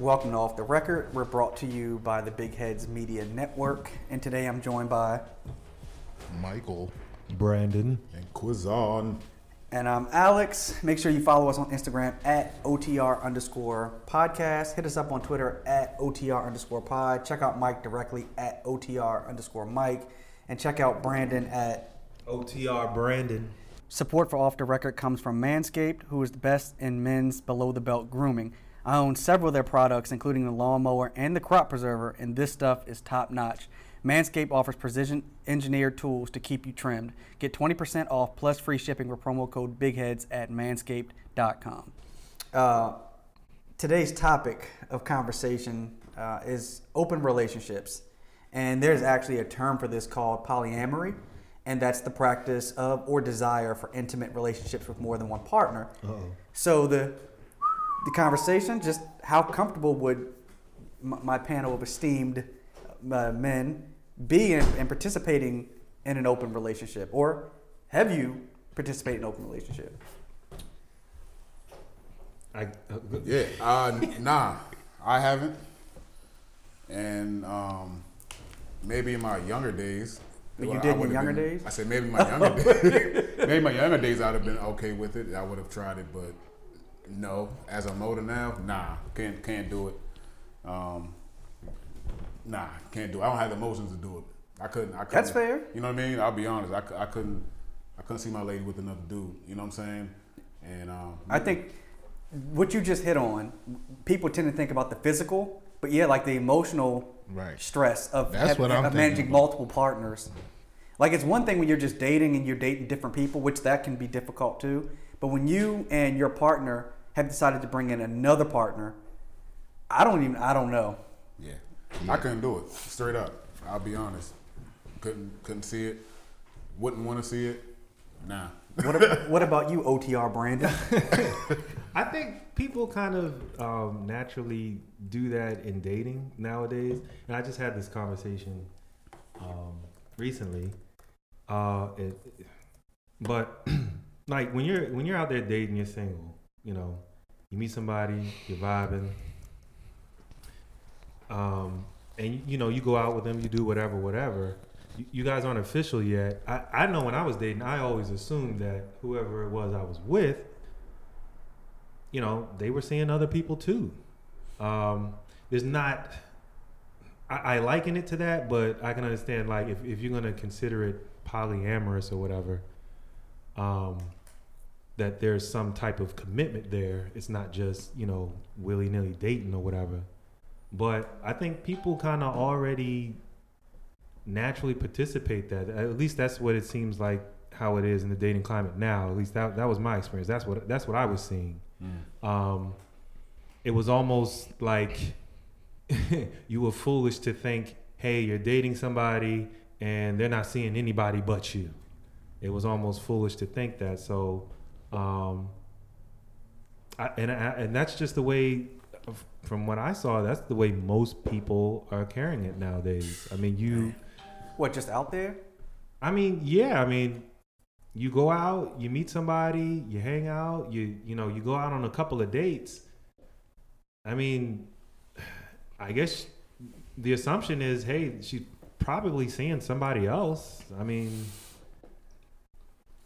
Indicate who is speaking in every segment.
Speaker 1: Welcome to Off the Record. We're brought to you by the Big Heads Media Network, and today I'm joined by,
Speaker 2: Michael
Speaker 3: Brandon.
Speaker 2: and Quizon.
Speaker 1: and I'm Alex. Make sure you follow us on Instagram at OTR underscore podcast. Hit us up on Twitter at OTR underscore pod. Check out Mike directly at OTR underscore Mike, and check out Brandon at
Speaker 3: OTR Brandon.
Speaker 1: Support for Off the Record comes from Manscaped, who is the best in men's below the belt grooming. I own several of their products, including the lawnmower and the crop preserver, and this stuff is top notch. Manscaped offers precision engineered tools to keep you trimmed. Get 20% off plus free shipping with promo code BIGHEADS at manscaped.com. Uh, today's topic of conversation uh, is open relationships. And there's actually a term for this called polyamory, and that's the practice of or desire for intimate relationships with more than one partner. Oh, So the the conversation, just how comfortable would m- my panel of esteemed uh, men be in, in participating in an open relationship, or have you participated in an open relationship?
Speaker 3: I, uh,
Speaker 2: Yeah, uh, nah, I haven't. And um, maybe in my younger days.
Speaker 1: But you did
Speaker 2: I
Speaker 1: in younger
Speaker 2: been-
Speaker 1: days?
Speaker 2: I said maybe in my younger days. maybe my younger days I'd have been okay with it. I would have tried it, but no. As I'm older now, nah, can't can't do it. Um, nah, can't do it. I don't have the emotions to do it. I couldn't. I couldn't.
Speaker 1: That's fair.
Speaker 2: You know what I mean? I'll be honest. I, I couldn't. I couldn't see my lady with another dude. You know what I'm saying? And um,
Speaker 1: I think what you just hit on, people tend to think about the physical, but yeah, like the emotional
Speaker 2: Right.
Speaker 1: stress of,
Speaker 2: That's
Speaker 1: have-
Speaker 2: what I'm
Speaker 1: of
Speaker 2: thinking
Speaker 1: managing
Speaker 2: about.
Speaker 1: multiple partners. Like it's one thing when you're just dating and you're dating different people, which that can be difficult too. But when you and your partner have decided to bring in another partner, I don't even I don't know.
Speaker 2: Yeah. I couldn't do it. Straight up. I'll be honest. Couldn't couldn't see it. Wouldn't want to see it. Nah.
Speaker 1: What ab- what about you, OTR Brandon?
Speaker 3: I think people kind of um, naturally do that in dating nowadays. And I just had this conversation um, recently. Uh, it, but like when you're when you're out there dating, you're single. You know, you meet somebody, you're vibing, um, and you know you go out with them, you do whatever, whatever. You, you guys aren't official yet. I, I know when I was dating, I always assumed that whoever it was I was with you know, they were seeing other people too. Um, there's not, I, I liken it to that, but I can understand like if, if you're gonna consider it polyamorous or whatever, um, that there's some type of commitment there. It's not just you know willy nilly dating or whatever. But I think people kind of already naturally participate that. At least that's what it seems like how it is in the dating climate now. At least that that was my experience. That's what that's what I was seeing. Um, it was almost like you were foolish to think, hey, you're dating somebody and they're not seeing anybody but you. It was almost foolish to think that. So, um, I, and I, and that's just the way, from what I saw, that's the way most people are carrying it nowadays. I mean, you.
Speaker 1: what just out there?
Speaker 3: I mean, yeah. I mean, you go out, you meet somebody, you hang out, you you know, you go out on a couple of dates. I mean, I guess the assumption is, hey, she's probably seeing somebody else. I mean,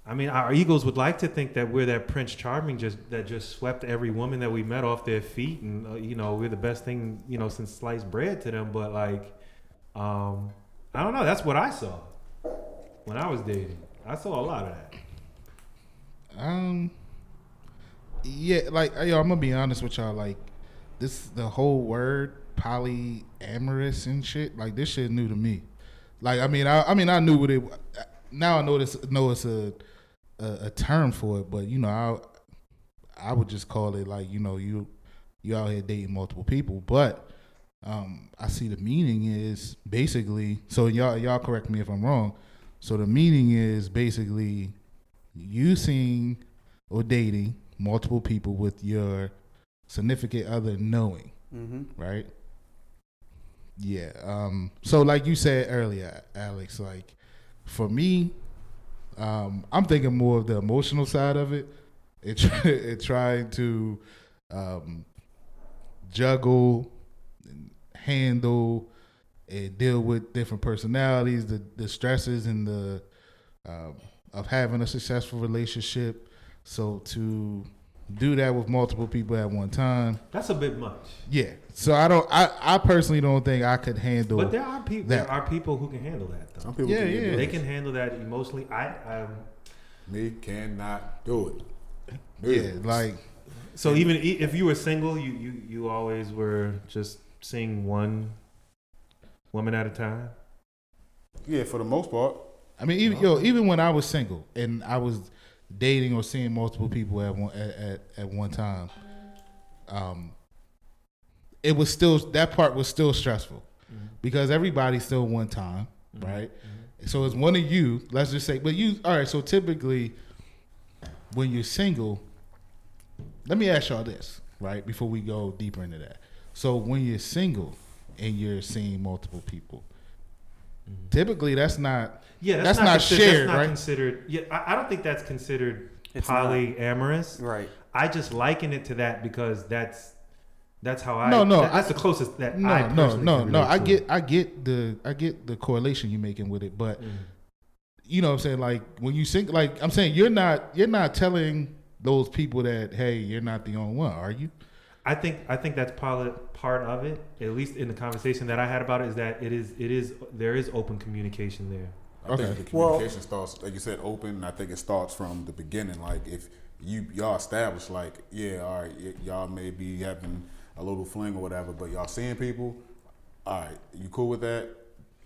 Speaker 3: I mean, our egos would like to think that we're that Prince Charming just that just swept every woman that we met off their feet, and uh, you know, we're the best thing you know since sliced bread to them. But like, um, I don't know. That's what I saw when I was dating. I saw a lot of that.
Speaker 4: Um. Yeah, like yo, I'm gonna be honest with y'all. Like, this the whole word polyamorous and shit. Like, this shit new to me. Like, I mean, I, I mean, I knew what it. Now I know this. Know it's a, a a term for it, but you know, I I would just call it like you know you you out here dating multiple people, but um, I see the meaning is basically. So y'all y'all correct me if I'm wrong. So the meaning is basically you seeing or dating multiple people with your significant other knowing,
Speaker 1: Mm-hmm.
Speaker 4: right? Yeah. Um, so like you said earlier, Alex, like for me, um, I'm thinking more of the emotional side of it. It, it trying to um, juggle, and handle, and deal with different personalities, the the stresses and the um, of having a successful relationship. So to do that with multiple people at one time,
Speaker 3: That's a bit much.
Speaker 4: yeah. So I don't. I, I personally don't think I could handle.
Speaker 3: But there are people.
Speaker 4: that.
Speaker 3: There are people who can handle that though.
Speaker 2: Some people
Speaker 4: Yeah,
Speaker 2: can
Speaker 4: yeah.
Speaker 2: do
Speaker 3: They can handle that emotionally. I um,
Speaker 2: Me cannot do it.
Speaker 4: yeah, like
Speaker 3: so even if you were single, you you you always were just seeing one woman at a time.
Speaker 2: Yeah, for the most part.
Speaker 4: I mean, even yo, even when I was single and I was dating or seeing multiple people at one at, at, at one time, um, it was still that part was still stressful mm-hmm. because everybody's still one time, mm-hmm. right? Mm-hmm. So it's one of you. Let's just say, but you all right. So typically, when you're single, let me ask y'all this, right? Before we go deeper into that. So when you're single and you're seeing multiple people, typically that's not
Speaker 3: Yeah,
Speaker 4: That's
Speaker 3: that's,
Speaker 4: not
Speaker 3: not, considered,
Speaker 4: shared,
Speaker 3: that's not
Speaker 4: right?
Speaker 3: considered. Yeah, I, I don't think that's considered
Speaker 1: It's not.
Speaker 3: polyamorous.
Speaker 1: Right.
Speaker 3: I just liken it to that because that's that's how I.
Speaker 4: No, no,
Speaker 3: that- that's
Speaker 4: I-
Speaker 3: the closest that
Speaker 4: no,
Speaker 3: I
Speaker 4: no,
Speaker 3: personally
Speaker 4: no,
Speaker 3: can
Speaker 4: no. I get. I get the, I get the correlation you're making with it, but
Speaker 3: Mhm.
Speaker 4: you know, what I'm saying like when you think, like I'm saying, you're not, you're not telling those people that, hey, you're not the only one, are you?
Speaker 3: I think I think that's part part of it. At least in the conversation that I had about it, is that it is it is there is open communication there.
Speaker 2: I
Speaker 4: Okay.
Speaker 2: think the
Speaker 1: Well-
Speaker 2: communication starts, like you said, open. And I think it starts from the beginning. Like if you y'all establish, like yeah, all right, y- y'all may be having a little fling or whatever, but y'all seeing people. All right, you cool with that?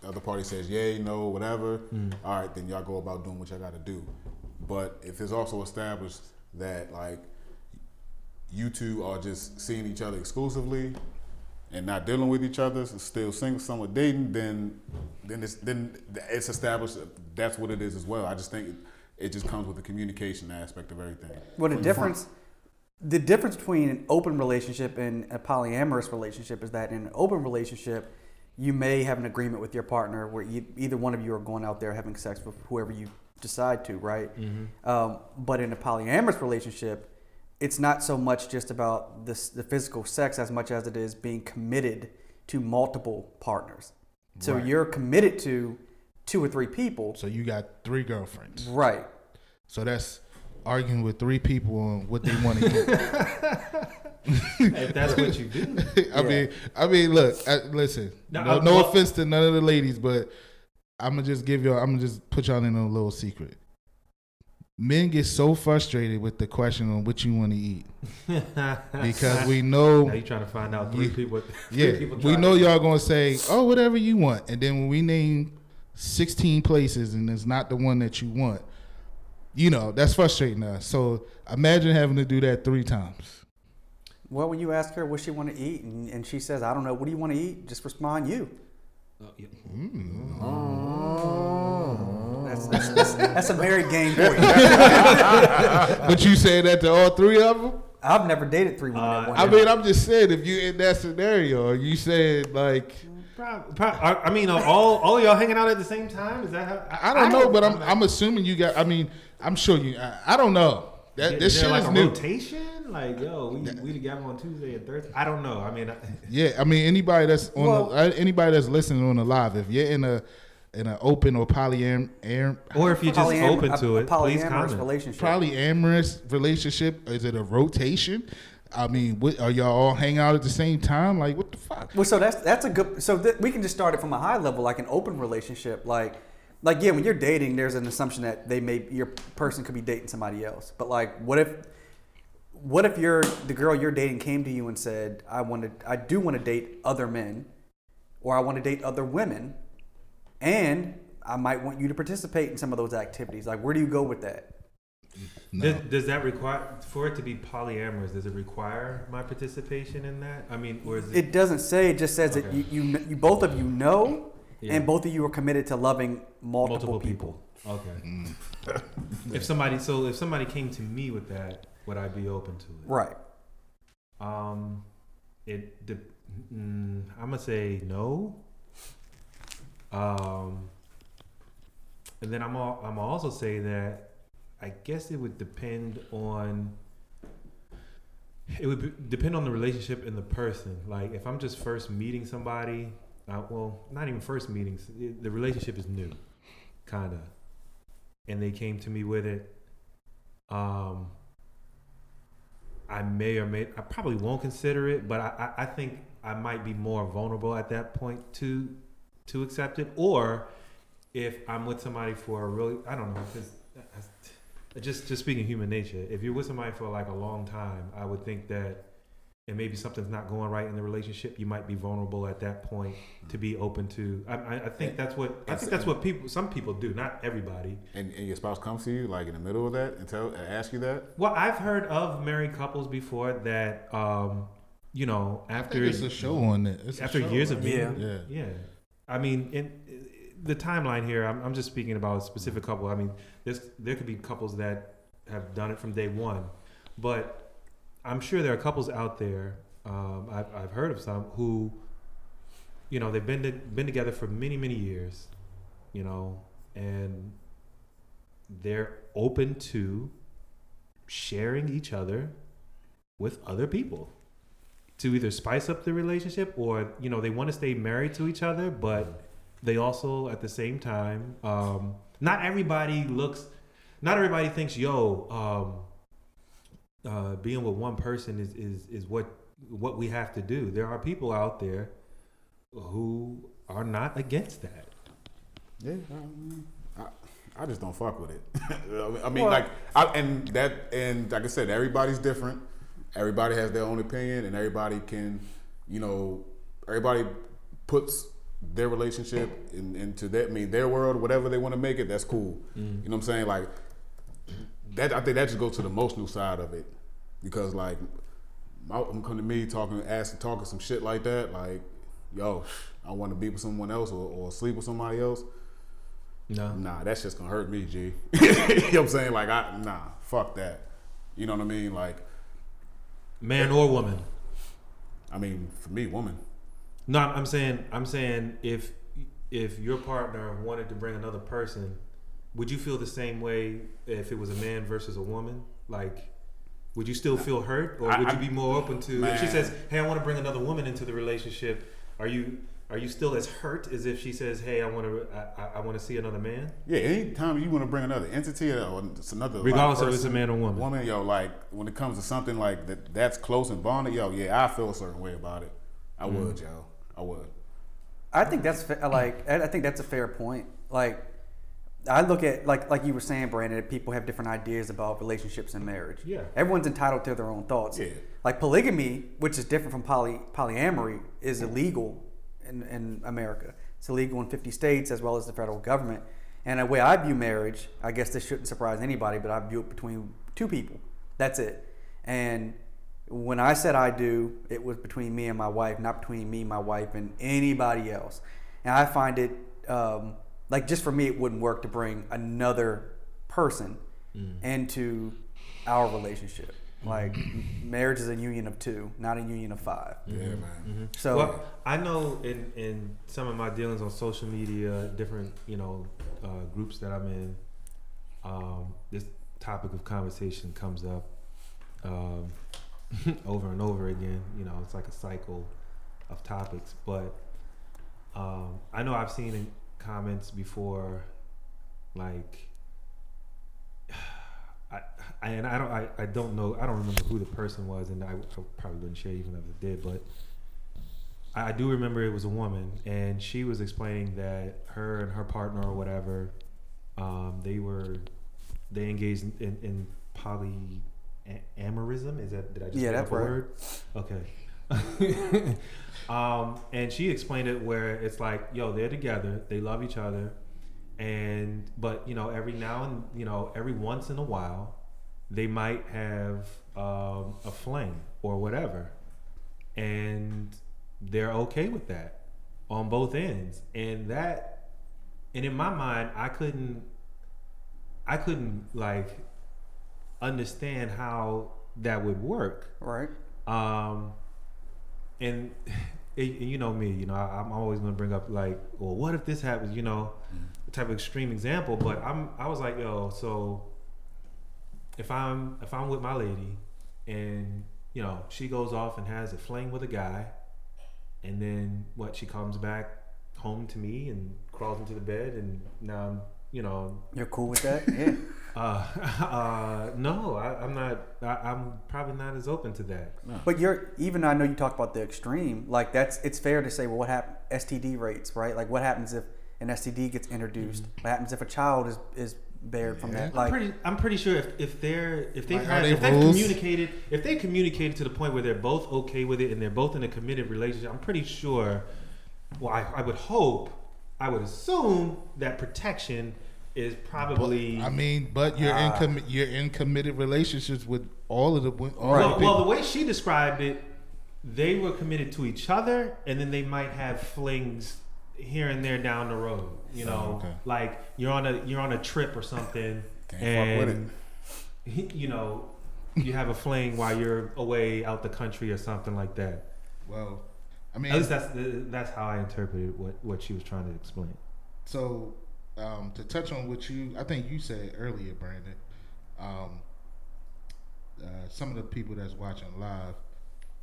Speaker 2: The other party says yay, no, whatever. Mm. All right, then y'all go about doing what y'all got to do. But if it's also established that like you two are just seeing each other exclusively and not dealing with each other, still single, somewhat dating, then then it's then it's established that that's what it is as well. I just think it, it just comes with the communication aspect of everything.
Speaker 1: Well, the
Speaker 2: From the front.
Speaker 1: difference, the difference between an open relationship and a polyamorous relationship is that in an open relationship, you may have an agreement with your partner where you, either one of you are going out there having sex with whoever you decide to, right? Um, but in a polyamorous relationship, it's not so much just about this, the physical sex as much as it is being committed to multiple partners. So
Speaker 4: Right.
Speaker 1: you're committed to two or three people,
Speaker 4: So you got three girlfriends.
Speaker 1: right?
Speaker 4: So that's arguing with three people on what they want to eat.
Speaker 3: if that's what you do.
Speaker 4: I mean, I mean, look, I, listen.
Speaker 3: No,
Speaker 4: No,
Speaker 3: I-
Speaker 4: no
Speaker 3: well-
Speaker 4: offense to none of the ladies, but I'm gonna just give y'all. I'm gonna just put y'all in a little secret. Men get so frustrated with the question on what you want to eat because we
Speaker 3: now
Speaker 4: know,
Speaker 3: you're trying to find out three
Speaker 4: Yeah.
Speaker 3: people. Three
Speaker 4: yeah,
Speaker 3: people
Speaker 4: we
Speaker 3: try.
Speaker 4: know y'all gonna say, "Oh, whatever you want," and then when we name 16 places and it's not the one that you want, you know that's frustrating us. So imagine having to do that three times.
Speaker 1: Well, when you ask her what she want to eat, and, and she says, "I don't know. What do you want to eat?" Just respond, "You."
Speaker 3: Oh, yeah. Mm. Oh.
Speaker 1: That's that's, that's, that's a married game for you.
Speaker 4: but you say that to all three of them.
Speaker 1: I've never dated three women
Speaker 3: Uh,
Speaker 1: one
Speaker 4: I mean, I'm just saying, if you in that scenario, you said like,
Speaker 3: Prob- prob- I I mean, are all all y'all hanging out at the same time? Is that how?
Speaker 4: I don't know, but I'm I'm assuming you got. I mean, I'm sure you. I, I don't know. That
Speaker 3: Is
Speaker 4: this
Speaker 3: there
Speaker 4: shit
Speaker 3: like
Speaker 4: is
Speaker 3: a
Speaker 4: new.
Speaker 3: rotation? Like, yo, we we together on Tuesday and Thursday. I don't know. I mean, I,
Speaker 4: Yeah, I mean, anybody that's on
Speaker 1: Well-
Speaker 4: the, uh, anybody that's listening on the live, if you're in a in an open or polyam, am,
Speaker 3: or if you're just
Speaker 1: Polyam-
Speaker 3: open to
Speaker 1: a
Speaker 3: it, please
Speaker 1: polyamorous
Speaker 3: comment.
Speaker 1: relationship.
Speaker 4: polyamorous relationship, is it a rotation? I mean, what, are y'all all hang out at the same time? Like, what the fuck?
Speaker 1: Well, so that's that's a good. So th- we can just start it from a high level, like an open relationship. Like, like yeah, when you're dating, there's an assumption that they may your person could be dating somebody else. But like, what if, what if you're the girl you're dating came to you and said, "I want to, I do want to date other men, or I want to date other women, and I might want you to participate in some of those activities." Like, where do you go with that?
Speaker 4: No.
Speaker 3: Does, does that require for it to be polyamorous? Does it require my participation in that? I mean, or is it?
Speaker 1: It doesn't say. It just says that you, you, you both of you know,
Speaker 3: Yeah.
Speaker 1: and both of you are committed to loving multiple,
Speaker 3: multiple
Speaker 1: people.
Speaker 3: people. Okay. if somebody, so if somebody came to me with that, would I be open to it?
Speaker 1: Right.
Speaker 3: Um, it. De- mm, I'm gonna say no. Um, and then I'm all, I'm also say that I guess it would depend on it would be, depend on the relationship and the person. Like if I'm just first meeting somebody, uh, well, not even first meetings. It, the relationship is new, kind of, and they came to me with it. Um, I may or may I probably won't consider it, but I, I, I think I might be more vulnerable at that point to to accept it. Or if I'm with somebody for a really I don't know because just just speaking human nature, if you're with somebody for like a long time, I would think that and maybe something's not going right in the relationship, you might be vulnerable at that point to be open to. I, I, I think that's what I think that's what people some people do, not everybody.
Speaker 2: And, and your spouse comes to you like in the middle of that and tell and ask you that.
Speaker 3: Well, I've heard of married couples before that, um, you know, after
Speaker 4: it's a show on it. It's
Speaker 3: after
Speaker 4: show,
Speaker 3: years of
Speaker 4: right?
Speaker 3: being
Speaker 4: yeah.
Speaker 3: yeah. I mean, in the timeline here, I'm, I'm just speaking about a specific couple. I mean, there's there could be couples that have done it from day one, but I'm sure there are couples out there. Um, I've, I've heard of some who, you know, they've been to, been together for many many years, you know, and they're open to sharing each other with other people to either spice up the relationship or you know they want to stay married to each other but they also at the same time um, not everybody looks not everybody thinks yo um, uh, being with one person is, is is what what we have to do there are people out there who are not against that
Speaker 2: Yeah, I, I, I just don't fuck with it. I mean,
Speaker 1: Well-
Speaker 2: like, I, and that, and like I said, everybody's different. Everybody has their own opinion, and everybody can, you know, everybody puts their relationship in, into that. I mean, their world, whatever they want to make it, that's cool. Mm. You know what I'm saying? Like, that I think that just goes to the emotional side of it, because like, I'm coming to me talking, asking, talking some shit like that, like, yo, I want to be with someone else or, or sleep with somebody else.
Speaker 3: no
Speaker 2: Nah, that's just gonna hurt me, G. you know what I'm saying? Like, I nah, fuck that. You know what I mean? Like,
Speaker 3: man or woman
Speaker 2: I mean, for me, woman.
Speaker 3: No, I'm saying I'm saying if if your partner wanted to bring another person, would you feel the same way if it was a man versus a woman? Like, would you still feel hurt, or would
Speaker 2: I-
Speaker 3: you be more open to if she says, "Hey, I want to bring another woman into the relationship"? Are you are you still as hurt as if she says, "Hey, I want to I, I- I want to see another man"?
Speaker 2: Yeah, anytime you want to bring another entity or it's another,
Speaker 3: Regardless
Speaker 2: like,
Speaker 3: of if it's a man or woman.
Speaker 2: woman, yo, like when it comes to something like that, that's close and bonded, yo, yeah, I feel a certain way about it. I
Speaker 3: Mm-hmm.
Speaker 2: would, yo, I would.
Speaker 1: I think that's fa- like I I think that's a fair point. Like I look at like like you were saying, Brandon. People have different ideas about relationships and marriage.
Speaker 3: Yeah.
Speaker 1: everyone's entitled to their own thoughts.
Speaker 2: Yeah.
Speaker 1: Like polygamy, which is different from poly polyamory, is illegal in, in America. It's illegal in 50 states as well as the federal government. And the way I view marriage, I guess this shouldn't surprise anybody, but I view it between two people. That's it. And when I said I do, it was between me and my wife, not between me, my wife, and anybody else. And I find it um, like just for me, it wouldn't work to bring another person into our relationship. Like marriage is a union of two, not a union of five.
Speaker 2: Yeah, man.
Speaker 1: So
Speaker 3: well, I know in in some of my dealings on social media, different you know uh, groups that I'm in, um, this topic of conversation comes up um, over and over again. You know, it's like a cycle of topics. But um, I know I've seen in comments before, like. I, and I don't I, I don't know I don't remember who the person was and I, I probably wouldn't share even if it did but I I do remember it was a woman, and she was explaining that her and her partner or whatever, um, they were they engaged in, in. Is that did I just
Speaker 1: Yeah, that
Speaker 3: word? Okay. um, and she explained it where it's like, yo, they're together, they love each other, and but you know every now and you know every once in a while, they might have um, a fling or whatever, and they're okay with that on both ends. And that and in my mind i couldn't i couldn't like understand how that would work.
Speaker 1: Right.
Speaker 3: um and it, you know me you know I, i'm always to bring up like well what if this happens you know the type of extreme example but i'm i was like yo so if i'm if i'm with my lady and you know, she goes off and has a fling with a guy, and then what? She comes back home to me and crawls into the bed, and now I'm, you know,
Speaker 1: You're cool with that? Yeah.
Speaker 3: uh, uh, no, I, I'm not. I, I'm probably not as open to that.
Speaker 1: But you're even. though I know you talk about the extreme. Like that's. It's fair to say. Well, what happened? STD rates, right? Like what happens if an STD gets introduced? What happens if a child is is bared from that?
Speaker 3: I'm pretty. I'm pretty sure if, if they're if they've
Speaker 4: Like,
Speaker 3: had,
Speaker 4: they
Speaker 3: if they've communicated if they communicated to the point where they're both okay with it and they're both in a committed relationship, I'm pretty sure. Well, I, I would hope, I would assume that protection is probably.
Speaker 4: I mean, but you're in
Speaker 1: Ah.
Speaker 4: commi- you're in committed relationships with all of the wo- all
Speaker 3: well,
Speaker 4: the
Speaker 3: well,
Speaker 4: people.
Speaker 3: the way she described it, they were committed to each other, and then they might have flings here and there down the road. You know,
Speaker 4: Oh, okay.
Speaker 3: like you're on a you're on a trip or something,
Speaker 2: Can't
Speaker 3: and you know, you have a fling while you're away out the country or something like that.
Speaker 4: well, I mean,
Speaker 3: At least that's that's how I interpreted what what she was trying to explain.
Speaker 4: So, um, to touch on what you, I think you said earlier, Brandon. Um, uh, some of the people that's watching live,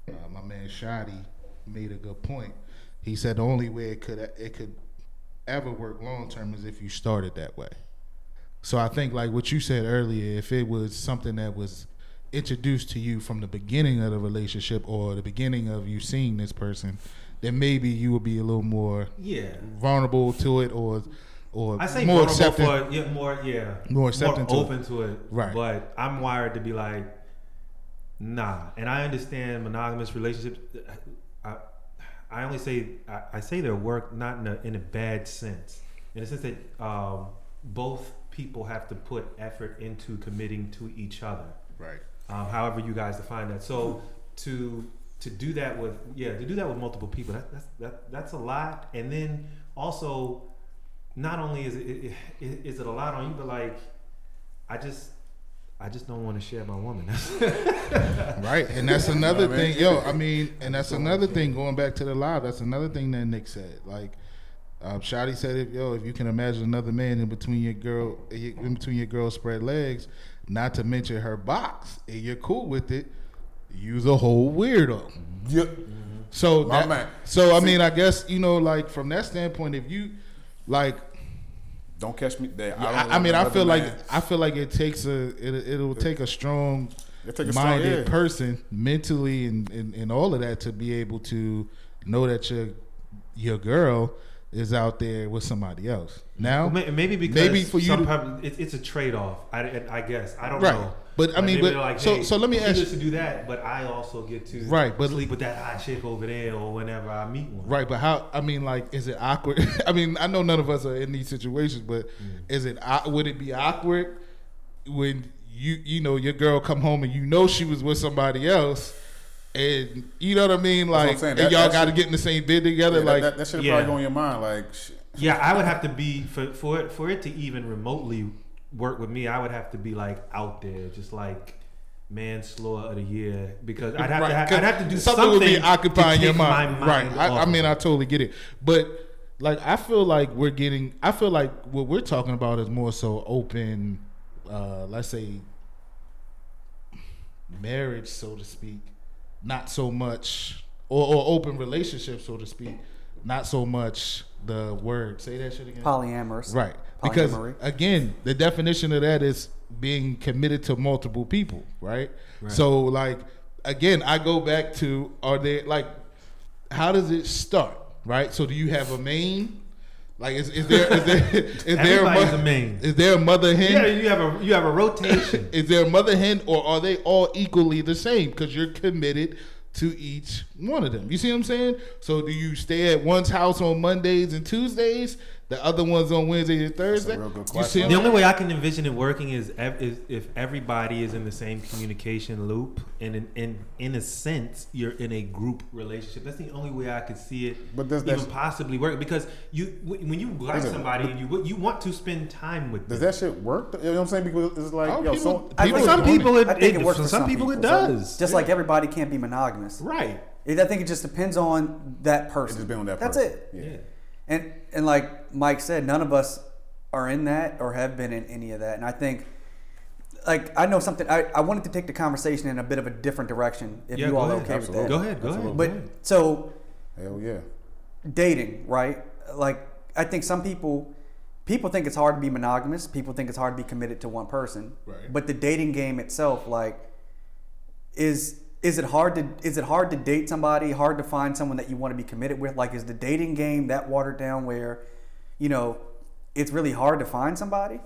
Speaker 4: uh, my man Shotty made a good point. He said the only way it could it could ever work long term is if you started that way. So I think like what you said earlier, if it was something that was introduced to you from the beginning of the relationship or the beginning of you seeing this person, then maybe you would be a little more
Speaker 3: Yeah,
Speaker 4: vulnerable to it or or
Speaker 3: I say
Speaker 4: more
Speaker 3: more
Speaker 4: accepting.
Speaker 3: for yeah, more yeah,
Speaker 4: More accepting to it.
Speaker 3: open to it.
Speaker 4: Right.
Speaker 3: But I'm wired to be like, nah. And I understand monogamous relationships. I I only say I, I say their work not in a in a bad sense, in the sense that um, both people have to put effort into committing to each other.
Speaker 4: right.
Speaker 3: um, however you guys define that. So to to do that with yeah to do that with multiple people that, that's that that's a lot. And then also, not only is it, it, it is it a lot on you, but like I just I just don't want to share my woman.
Speaker 4: Right. And that's another
Speaker 2: You know I mean?
Speaker 4: thing. Yo, I mean, and that's another thing going back to the live, that's another thing that Nick said. Like um, Shotty said, if, yo, if you can imagine another man in between your girl, in between your girl spread legs, not to mention her box, and you're cool with it, you's a whole weirdo.
Speaker 2: Yep.
Speaker 4: So,
Speaker 2: My
Speaker 4: that-
Speaker 2: man.
Speaker 4: so I
Speaker 2: See-
Speaker 4: mean, I guess you know, like from that standpoint, if you like
Speaker 2: Don't catch me there.
Speaker 4: I,
Speaker 2: don't
Speaker 4: I mean, I feel
Speaker 2: another
Speaker 4: like. I feel like it takes a it, it'll take a strong
Speaker 2: take a strong-
Speaker 4: minded
Speaker 2: yeah.
Speaker 4: person mentally and, and and all of that to be able to know that your your girl is out there with somebody else. Now,
Speaker 3: May- maybe because
Speaker 4: maybe for you
Speaker 3: some
Speaker 4: to-
Speaker 3: prob- it's a trade off. I, I guess I don't
Speaker 4: Right.
Speaker 3: know.
Speaker 4: But, I
Speaker 3: Like,
Speaker 4: mean, but-
Speaker 3: like,
Speaker 4: so-
Speaker 3: hey,
Speaker 4: so let me ask
Speaker 3: gets to do that, but I also get to
Speaker 4: Right, but-
Speaker 3: sleep with that hot chick over there or whenever I meet one.
Speaker 4: right? But how? I mean, like, is it awkward? I mean, I know none of us are in these situations, but mm. is it would it be awkward when you you know your girl come home and you know she was with somebody else? And you know what I mean, like,
Speaker 2: saying.
Speaker 4: and
Speaker 2: That-
Speaker 4: y'all got to get in the same bed together.
Speaker 2: Yeah,
Speaker 4: like,
Speaker 2: that, that should
Speaker 3: Yeah.
Speaker 2: probably go in your mind. Like, sh-
Speaker 3: Yeah, I would have to be for for it for it to even remotely work with me. I would have to be like out there, just like manslaughter of the year, because I'd have
Speaker 4: Right,
Speaker 3: to have, I'd have to do
Speaker 4: something
Speaker 3: something,
Speaker 4: would be occupying
Speaker 3: to
Speaker 4: your mind.
Speaker 3: my
Speaker 4: right.
Speaker 3: mind
Speaker 4: I, I mean, I totally get it. But like, I feel like we're getting. I feel like what we're talking about is more so open. Uh, let's say marriage, so to speak, not so much, or, or open relationship, so to speak, not so much the word. Say that shit again.
Speaker 1: Polyamorous.
Speaker 4: Right. Because again, the definition of that is being committed to multiple people, right?
Speaker 3: Right.
Speaker 4: So like again, I go back to are there like how does it start? Right? So do you have a main? Like is, is there is there is there a, mo-
Speaker 3: a main.
Speaker 4: is there a mother hen?
Speaker 3: Yeah, you have a you have a rotation.
Speaker 4: Is there a mother hen or are they all equally the same? Because you're committed to each one of them. You see what I'm saying? So do you stay at one's house on Mondays and Tuesdays, the other one's on Wednesdays and Thursdays?
Speaker 2: real good
Speaker 4: You see
Speaker 3: The only way I can envision it working is, ev- is if everybody is in the same communication loop, and in, in in a sense, you're in a group relationship. That's the only way I could see it
Speaker 2: But does
Speaker 3: even
Speaker 2: that-
Speaker 3: possibly work. Because you, when you like
Speaker 2: Listen,
Speaker 3: somebody and you you want to spend time with them.
Speaker 2: does
Speaker 3: them.
Speaker 2: that shit work? You know what I'm saying? Because it's like,
Speaker 4: Oh,
Speaker 2: yo,
Speaker 4: people-
Speaker 2: so
Speaker 1: I
Speaker 3: For
Speaker 1: think
Speaker 3: some
Speaker 1: it-
Speaker 3: people, it,
Speaker 1: I think
Speaker 3: it,
Speaker 1: it works
Speaker 3: for
Speaker 1: for
Speaker 3: some,
Speaker 1: some
Speaker 3: people, it does.
Speaker 1: Just like everybody can't be monogamous.
Speaker 3: right.
Speaker 1: I think it just depends on that person.
Speaker 2: It just depends on that
Speaker 1: That's
Speaker 2: person.
Speaker 1: it.
Speaker 2: Yeah.
Speaker 3: Yeah.
Speaker 1: And and like Mike said, none of us are in that or have been in any of that. And I think like I know something. I, I wanted to take the conversation in a bit of a different direction. If
Speaker 3: Yeah,
Speaker 1: you
Speaker 3: go
Speaker 1: all
Speaker 3: ahead.
Speaker 1: okay
Speaker 2: Absolutely.
Speaker 1: with
Speaker 3: Go
Speaker 1: that?
Speaker 3: ahead. Go ahead.
Speaker 2: Absolutely.
Speaker 3: Go
Speaker 1: But
Speaker 3: ahead.
Speaker 1: so
Speaker 2: Hell yeah.
Speaker 1: dating, right? Like I think some people people think it's hard to be monogamous. People think it's hard to be committed to one person.
Speaker 4: Right.
Speaker 1: But the dating game itself, like, is is it hard to is it hard to date somebody? Hard to find someone that you want to be committed with? Like, is the dating game that watered down where, you know, it's really hard to find somebody?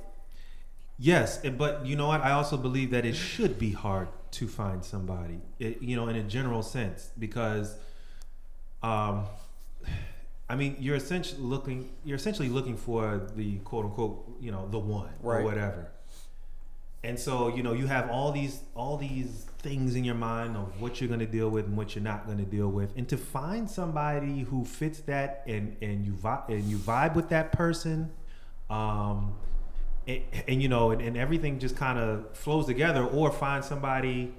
Speaker 3: Yes, but you know what? I also believe that it should be hard to find somebody, it, you know, in a general sense, because, um, I mean, you're essentially looking, you're essentially looking for the quote unquote, you know, the one
Speaker 1: Right.
Speaker 3: or whatever. And so, you know, you have all these all these things in your mind of what you're going to deal with and what you're not going to deal with, and to find somebody who fits that and and you vi- and you vibe with that person, um, and, and you know, and, and everything just kind of flows together, or find somebody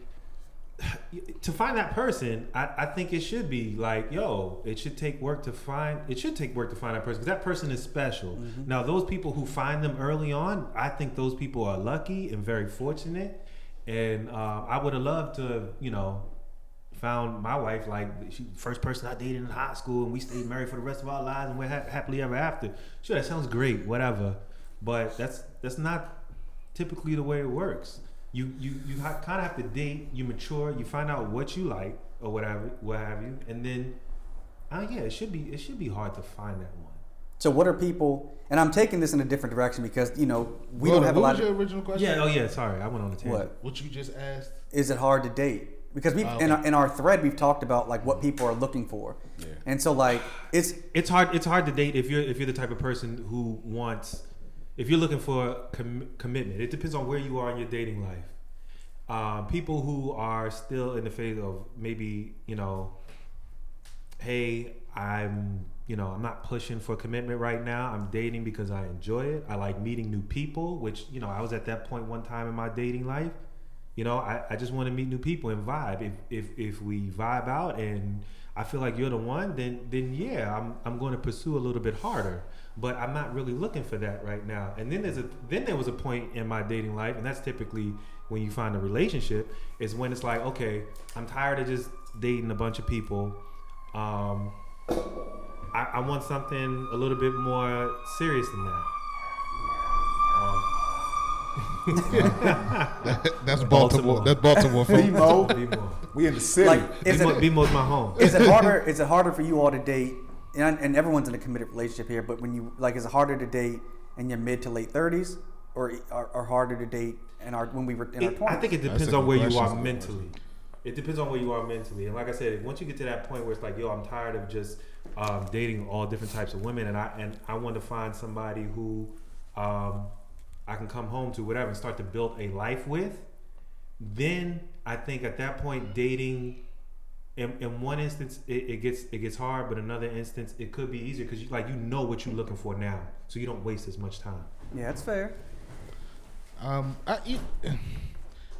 Speaker 3: to find that person, I, I think it should be like, yo, it should take work to find. It should take work to find that person because that person is special. Now, those people who find them early on, I think those people are lucky and very fortunate. And uh, I would have loved to, you know, found my wife like she first person I dated in high school, and we stayed married for the rest of our lives, and we're ha- happily ever after. Sure, that sounds great, whatever, but that's that's not typically the way it works. You you you ha- kind of have to date. You mature. You find out what you like or whatever, what have you, and then, uh, yeah, it should be it should be hard to find that one.
Speaker 1: So what are people? And I'm taking this in a different direction because you know we
Speaker 4: Well,
Speaker 1: don't have a lot.
Speaker 4: what
Speaker 1: lot.
Speaker 4: was
Speaker 1: Of,
Speaker 4: your original question?
Speaker 3: Yeah. Oh yeah. Sorry, I went on a tangent.
Speaker 1: what
Speaker 4: What you just asked?
Speaker 1: is it hard to date? Because we
Speaker 4: Oh,
Speaker 1: in, our, in our thread we've talked about like what people are looking for,
Speaker 2: Yeah.
Speaker 1: and so like it's
Speaker 3: it's hard it's hard to date if you're if you're the type of person who wants if you're looking for com- commitment it depends on where you are in your dating life uh, people who are still in the phase of maybe you know hey i'm you know i'm not pushing for commitment right now. I'm dating because i enjoy it. I like meeting new people which you know i was at that point one time in my dating life. You know i, I just want to meet new people and vibe. If, if if we vibe out and i feel like you're the one then then yeah i'm, I'm going to pursue a little bit harder. But i'm not really looking for that right now. And then there's a then there was a point in my dating life and that's typically when you find a relationship is when it's like okay i'm tired of just dating a bunch of people. Um, I, I want something a little bit more serious than that
Speaker 4: That's
Speaker 3: Baltimore.
Speaker 4: Baltimore. That's Baltimore. folks.
Speaker 2: B-Mo,
Speaker 3: um, be
Speaker 2: we in the city.
Speaker 1: like is
Speaker 3: be
Speaker 1: it
Speaker 3: be my home
Speaker 1: is it harder? Is it harder for you all to date? And, and everyone's in a committed relationship here, but when you like, is it harder to date in your mid to late thirties, or, or or harder to date in our when we were in our twenties?
Speaker 3: I think it depends on where you are mentally. It depends on where you are mentally. And like I said, once you get to that point where it's like, yo, I'm tired of just um, dating all different types of women, and I and I want to find somebody who um, I can come home to, whatever, and start to build a life with. Then I think at that point, dating. In, in one instance, it, it gets it gets hard, but another instance, it could be easier because you like you know what you're looking for now, so you don't waste as much time.
Speaker 1: yeah, that's fair.
Speaker 4: Um, I, you-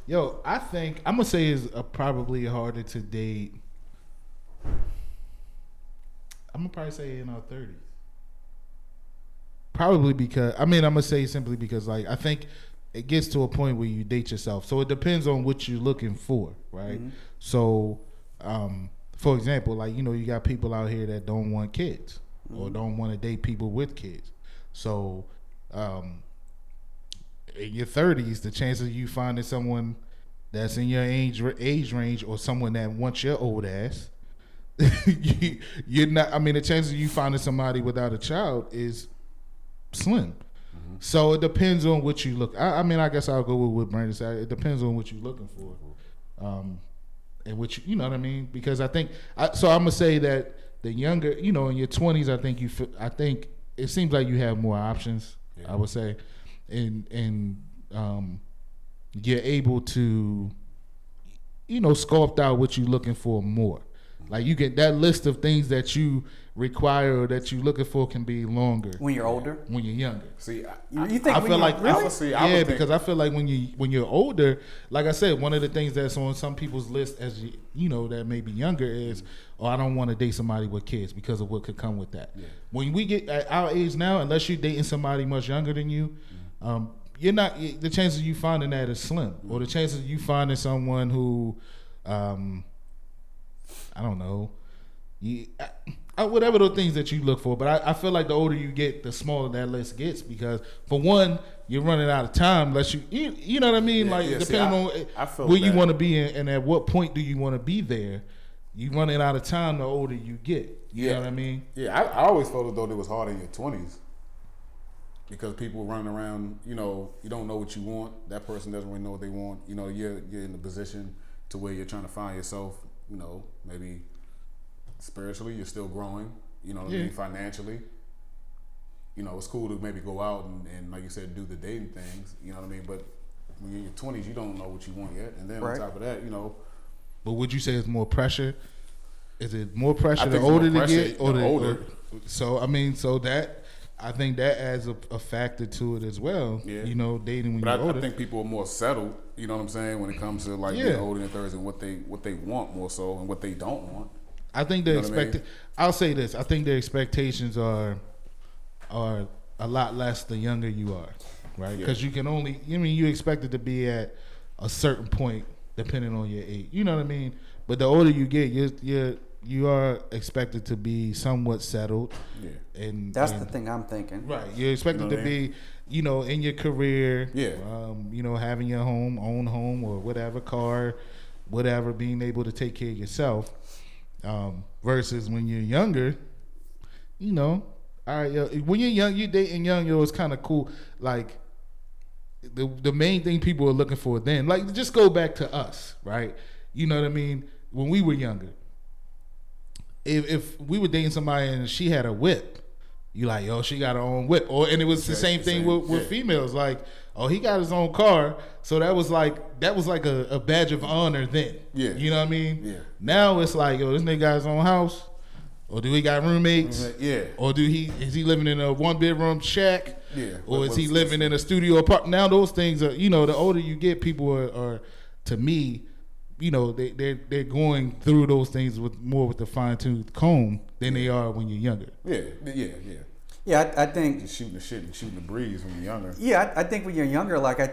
Speaker 4: yo, I think I'm gonna say is uh, probably harder to date. I'm gonna probably say in our thirties. Probably because I mean I'm gonna say simply because like I think it gets to a point where you date yourself. So it depends on what you're looking for, right? So, um, for example, like you know you got people out here that don't want kids or don't want to date people with kids. So, um, in your thirties, the chances of you finding someone that's in your age age range or someone that wants your old ass, you, you're not. I mean, the chances of you finding somebody without a child is slim. So it depends on what you look. I, I mean, I guess I'll go with what Brandon said. It depends on what you're looking for, um, and which you, you know what I mean. Because I think I, so. I'm gonna say that the younger, you know, in your 20s, I think you. I think it seems like you have more options. I would say, and and um, you're able to, you know, sculpt out what you're looking for more. Like you get that list of things that you require or that you're looking for can be longer
Speaker 1: When you're older,
Speaker 4: when you're younger.
Speaker 2: See, I,
Speaker 1: you, you think
Speaker 4: I
Speaker 1: when
Speaker 4: feel like
Speaker 1: really?
Speaker 2: I would say- I
Speaker 4: yeah,
Speaker 2: would think-
Speaker 4: because I feel like when you when you're older, like I said, one of the things that's on some people's list as you you know that may be younger is, oh, I don't want to date somebody with kids because of what could come with that. When we get at our age now, unless you're dating somebody much younger than you, um, you're not the chances of you finding that is slim, or the chances of you finding someone who, um, I don't know, you, I, I, whatever the things that you look for. But I, I feel like the older you get, the smaller that list gets because for one, you're running out of time unless you, you, you know what I mean.
Speaker 2: Yeah,
Speaker 4: like
Speaker 2: yeah, see,
Speaker 4: depending
Speaker 2: I-
Speaker 4: on
Speaker 2: I feel
Speaker 4: where you want to be and, and at what point do you want to be there. You running out of time the older you get. You
Speaker 2: Yeah.
Speaker 4: know what I mean?
Speaker 2: Yeah, I, I always felt as though it was hard in your twenties because people running around. You know, you don't know what you want. That person doesn't really know what they want. You know, you're you're in a position to where you're trying to find yourself. You know, maybe spiritually, you're still growing. You know what I
Speaker 4: Yeah.
Speaker 2: mean? Financially. You know, it's cool to maybe go out and, and like you said, do the dating things. You know what I mean? But when you're in your twenties, you don't know what you want yet. And then
Speaker 1: Right.
Speaker 2: on top of that, you know,
Speaker 4: But would you say it's more pressure? Is it more pressure
Speaker 2: I
Speaker 4: the
Speaker 2: think it's more
Speaker 4: older to
Speaker 2: pressure
Speaker 4: get, or
Speaker 2: the
Speaker 4: the
Speaker 2: older.
Speaker 4: or- so I mean, so that I think that adds a, a factor to it as well.
Speaker 2: Yeah.
Speaker 4: You know, dating when
Speaker 2: But
Speaker 4: you're
Speaker 2: I,
Speaker 4: older.
Speaker 2: I think people are more settled. You know what I'm saying when it comes to like
Speaker 4: Yeah.
Speaker 2: older their thirties and what they what they want more so and what they don't want.
Speaker 4: I think the
Speaker 2: You know what I
Speaker 4: expect. I'll say this. I think the expectations are are a lot less the younger you are, right?
Speaker 2: Yeah.
Speaker 4: Because you can only. I mean, you expect it to be at a certain point depending on your age. You know what I mean? But the older you get, you you you are expected to be somewhat settled.
Speaker 2: Yeah.
Speaker 4: And
Speaker 1: That's
Speaker 4: and-
Speaker 1: the thing I'm thinking.
Speaker 4: Right. You're expected
Speaker 2: You know
Speaker 4: to
Speaker 2: what I
Speaker 4: be, you know, in your career.
Speaker 2: Yeah.
Speaker 4: Um, you know, having your home, own home, or whatever car, whatever, being able to take care of yourself. Um, versus when you're younger, you know, all right, yo, when you're young, you dating young, yo, it's kind of cool. Like the the main thing people are looking for then, like just go back to us, right? You know what I mean? When we were younger, if if we were dating somebody and she had a whip, you like, yo, she got her own whip, or and it was the same
Speaker 2: the
Speaker 4: thing
Speaker 2: same,
Speaker 4: with, with
Speaker 2: yeah.
Speaker 4: females, like, oh, he got his own car, so that was like that was like a, a badge of honor then.
Speaker 2: Yeah.
Speaker 4: you know what I mean?
Speaker 2: Yeah.
Speaker 4: Now it's like, yo, this nigga got his own house, or do he got roommates?
Speaker 2: Yeah.
Speaker 4: Or do he is he living in a one bedroom shack?
Speaker 2: Yeah.
Speaker 4: Or
Speaker 2: What-
Speaker 4: is he living in a studio apartment? Now those things are you know the older you get, people are, are to me, you know they they they're going through those things with more with the fine tooth comb than they are when you're younger.
Speaker 2: Yeah. Yeah. Yeah.
Speaker 1: Yeah, I, I think
Speaker 2: Just shooting the shit and shooting the breeze when you're younger.
Speaker 1: Yeah, I, I think when you're younger, like I,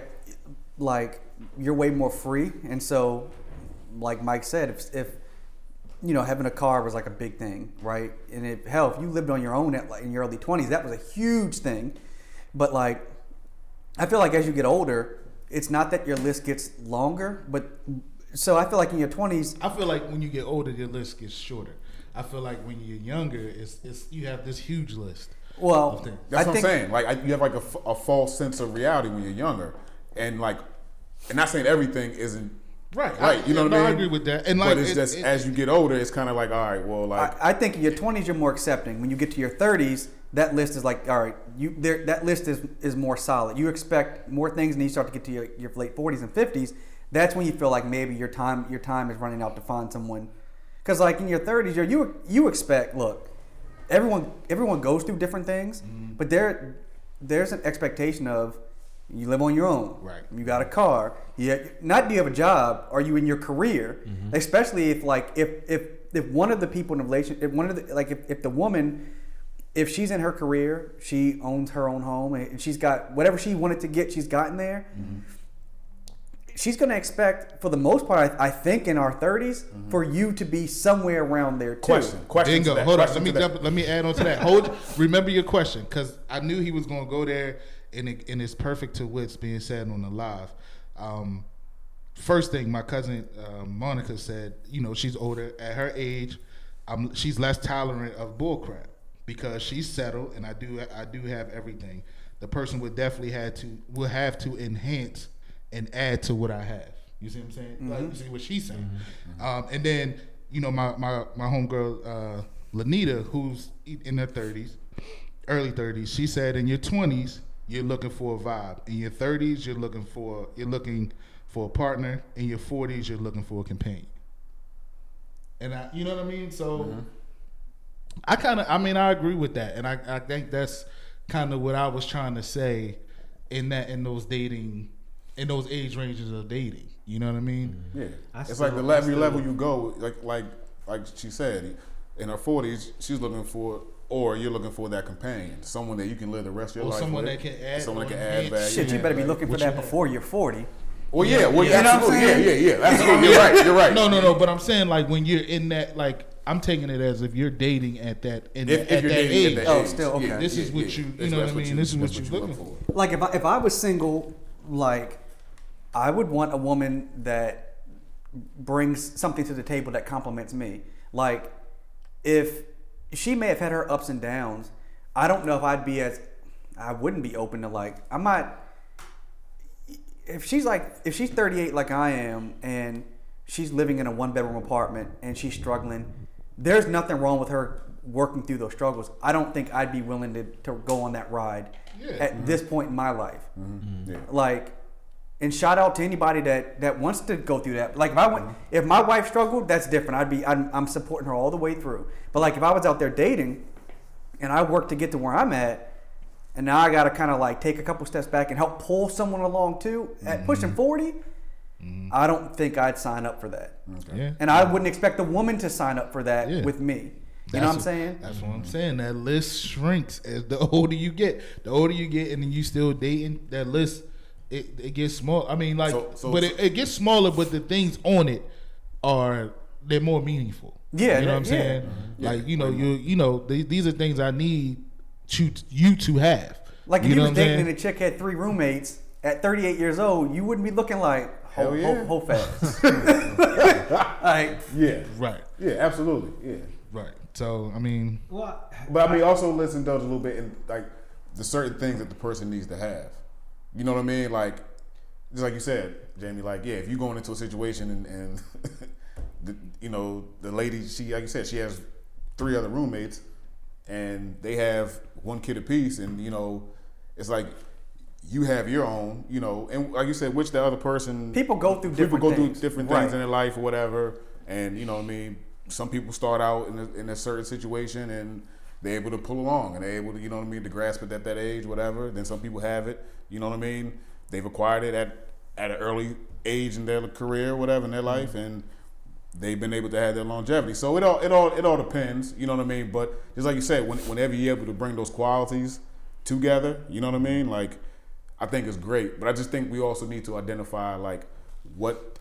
Speaker 1: like you're way more free, and so, like Mike said, if, if you know having a car was like a big thing, right? And if hell, if you lived on your own at like in your early twenties, that was a huge thing. But like, I feel like as you get older, it's not that your list gets longer, but so I feel like in your twenties,
Speaker 4: I feel like when you get older, your list gets shorter. I feel like when you're younger, it's, it's you have this huge list.
Speaker 1: well.
Speaker 2: That's
Speaker 1: I
Speaker 2: what
Speaker 1: think,
Speaker 2: I'm saying. Like I, you have like a false sense of reality when you're younger, and like, and not saying everything isn't
Speaker 4: Right,
Speaker 2: right. You know what
Speaker 4: no,
Speaker 2: I mean?
Speaker 4: I agree with that. And like,
Speaker 2: but it's
Speaker 4: it-
Speaker 2: just
Speaker 4: it-
Speaker 2: as you get older, it's kind of like, all right, well, like,
Speaker 1: I, I think in your twenties you're more accepting. When you get to your thirties, that list is like, all right, you there. That list is is more solid. You expect more things, and you start to get to your, your late forties and fifties. That's when you feel like maybe your time your time is running out to find someone. Because like in your thirties, you you you expect look, everyone everyone goes through different things,
Speaker 4: Mm-hmm.
Speaker 1: but there there's an expectation of you live on your own.
Speaker 4: Right.
Speaker 1: You got a car. Yeah. Not do you have a job? Are you in your career?
Speaker 4: Mm-hmm.
Speaker 1: Especially if like if if if one of the people in the relationship, if one of the like if, if the woman, if she's in her career, she owns her own home and she's got whatever she wanted to get, she's gotten there.
Speaker 4: Mm-hmm.
Speaker 1: She's going to expect, for the most part, I, I think, in our 30s, for you to be somewhere around there too.
Speaker 2: question, question.
Speaker 4: Bingo.
Speaker 2: to that,
Speaker 4: Hold on. Let me jump, let me add on to that. Hold. remember your question because I knew he was going to go there, and it, and it's perfect to what's being said on the live. Um, first thing, my cousin uh, Monica said, you know, she's older at her age. I'm, she's less tolerant of bullcrap because she's settled, and I do I do have everything. The person would definitely had to will have to enhance and add to what I have. You see what I'm saying? Like you see what she's saying. Um, and then you know my my my homegirl uh, Lanita, who's in her 30s, early 30s. She said in your 20s you're looking for a vibe. In your 30s you're looking for you're looking for a partner. In your 40s you're looking for a companion. And I, you know what I mean? So I kind of, I mean, I agree with that, and I, I think that's kind of what I was trying to say in that in those dating, in those age ranges of dating. You know what I mean?
Speaker 2: Yeah,
Speaker 3: I
Speaker 2: it's
Speaker 3: still-
Speaker 2: like the
Speaker 3: I
Speaker 2: every
Speaker 3: still-
Speaker 2: level you go, like like like she said, in her forties, she's looking for or you're looking for that companion, someone that you can live the rest of your
Speaker 4: Or
Speaker 2: life
Speaker 4: someone
Speaker 2: with,
Speaker 4: that can add
Speaker 2: someone that can add
Speaker 4: enhance.
Speaker 2: value.
Speaker 1: Shit, you
Speaker 4: Yeah,
Speaker 1: better be
Speaker 4: like
Speaker 1: looking for that
Speaker 4: you have.
Speaker 1: before you're 40.
Speaker 2: Well, yeah, well,
Speaker 4: Yeah.
Speaker 2: yeah,
Speaker 1: You know what I'm
Speaker 2: absolutely, yeah, yeah, yeah, absolutely. You're right. You're right.
Speaker 4: No, no, no. But I'm saying like when you're in that, like I'm taking it as if you're dating at that in
Speaker 2: If,
Speaker 4: at
Speaker 2: if you're
Speaker 4: that
Speaker 2: dating
Speaker 4: age.
Speaker 2: at that
Speaker 1: Oh,
Speaker 2: age,
Speaker 1: still, okay.
Speaker 2: yeah,
Speaker 4: This
Speaker 2: yeah,
Speaker 4: is what
Speaker 2: yeah.
Speaker 4: you- you know what I mean? This is what you're looking
Speaker 2: for.
Speaker 1: Like if I, if I was single, like I would want a woman that brings something to the table that complements me. Like if she may have had her ups and downs, I don't know if I'd be as I wouldn't be open to like I might if she's like if she's 38 like I am and she's living in a one bedroom apartment and she's struggling, there's nothing wrong with her working through those struggles. I don't think I'd be willing to, to go on that ride
Speaker 4: Yeah.
Speaker 1: at this point in my life. Mm-hmm. Mm-hmm.
Speaker 2: Yeah.
Speaker 1: Like and shout out to anybody that that wants to go through that. Like if I went, mm-hmm. if my wife struggled, that's different. I'd be, I'm, I'm supporting her all the way through. But like if I was out there dating, and I worked to get to where I'm at, and now I got to kind of like take a couple steps back and help pull someone along too at pushing mm-hmm. 40, mm-hmm. I don't think I'd sign up for that.
Speaker 4: Yeah.
Speaker 1: And I wouldn't expect a woman to sign up for that
Speaker 4: Yeah.
Speaker 1: with me. You
Speaker 4: That's
Speaker 1: know what I'm
Speaker 4: what-
Speaker 1: saying?
Speaker 4: That's what I'm saying. That list shrinks as the older you get. The older you get, and then you still dating, that list it, it gets small. I mean, like,
Speaker 2: So- so-
Speaker 4: but it, it gets smaller. But the things on it are they're more meaningful.
Speaker 1: Yeah,
Speaker 4: you know what I'm
Speaker 1: yeah.
Speaker 4: saying. Mm-hmm. Like, you know, you you know, th- these are things I need to you to have.
Speaker 1: Like if
Speaker 4: you
Speaker 1: you,
Speaker 4: know
Speaker 1: was
Speaker 4: what I'm
Speaker 1: dating
Speaker 4: saying?
Speaker 1: and a chick had three roommates at 38 years old, you wouldn't be looking like ho,
Speaker 2: Hell yeah.
Speaker 1: ho, ho fast. like
Speaker 2: Yeah,
Speaker 4: Right,
Speaker 2: yeah, absolutely, yeah.
Speaker 4: right. So I mean,
Speaker 3: Well,
Speaker 2: But I mean, also let's indulge a little bit in like the certain things that the person needs to have. You know what I mean? Like, just like you said, Jamie. Like, yeah, if you're going into a situation and, and the, you know the lady, she like you said, she has three other roommates, and they have one kid apiece, and you know, it's like you have your own, you know, and like you said, which the other person
Speaker 1: People go through
Speaker 2: people
Speaker 1: different
Speaker 2: go
Speaker 1: things.
Speaker 2: through different things
Speaker 1: Right.
Speaker 2: in their life or whatever, and you know what I mean. Some people start out in a, in a certain situation and they're able to pull along and they're able to, you know what I mean, to grasp it at that age, whatever. Then some people have it, you know what I mean. They've acquired it at at an early age in their career, whatever in their mm-hmm. life, and they've been able to have their longevity. So it all it all it all depends, you know what I mean. But just like you said, when, whenever you're able to bring those qualities together, you know what I mean. Like I think it's great, but I just think we also need to identify like what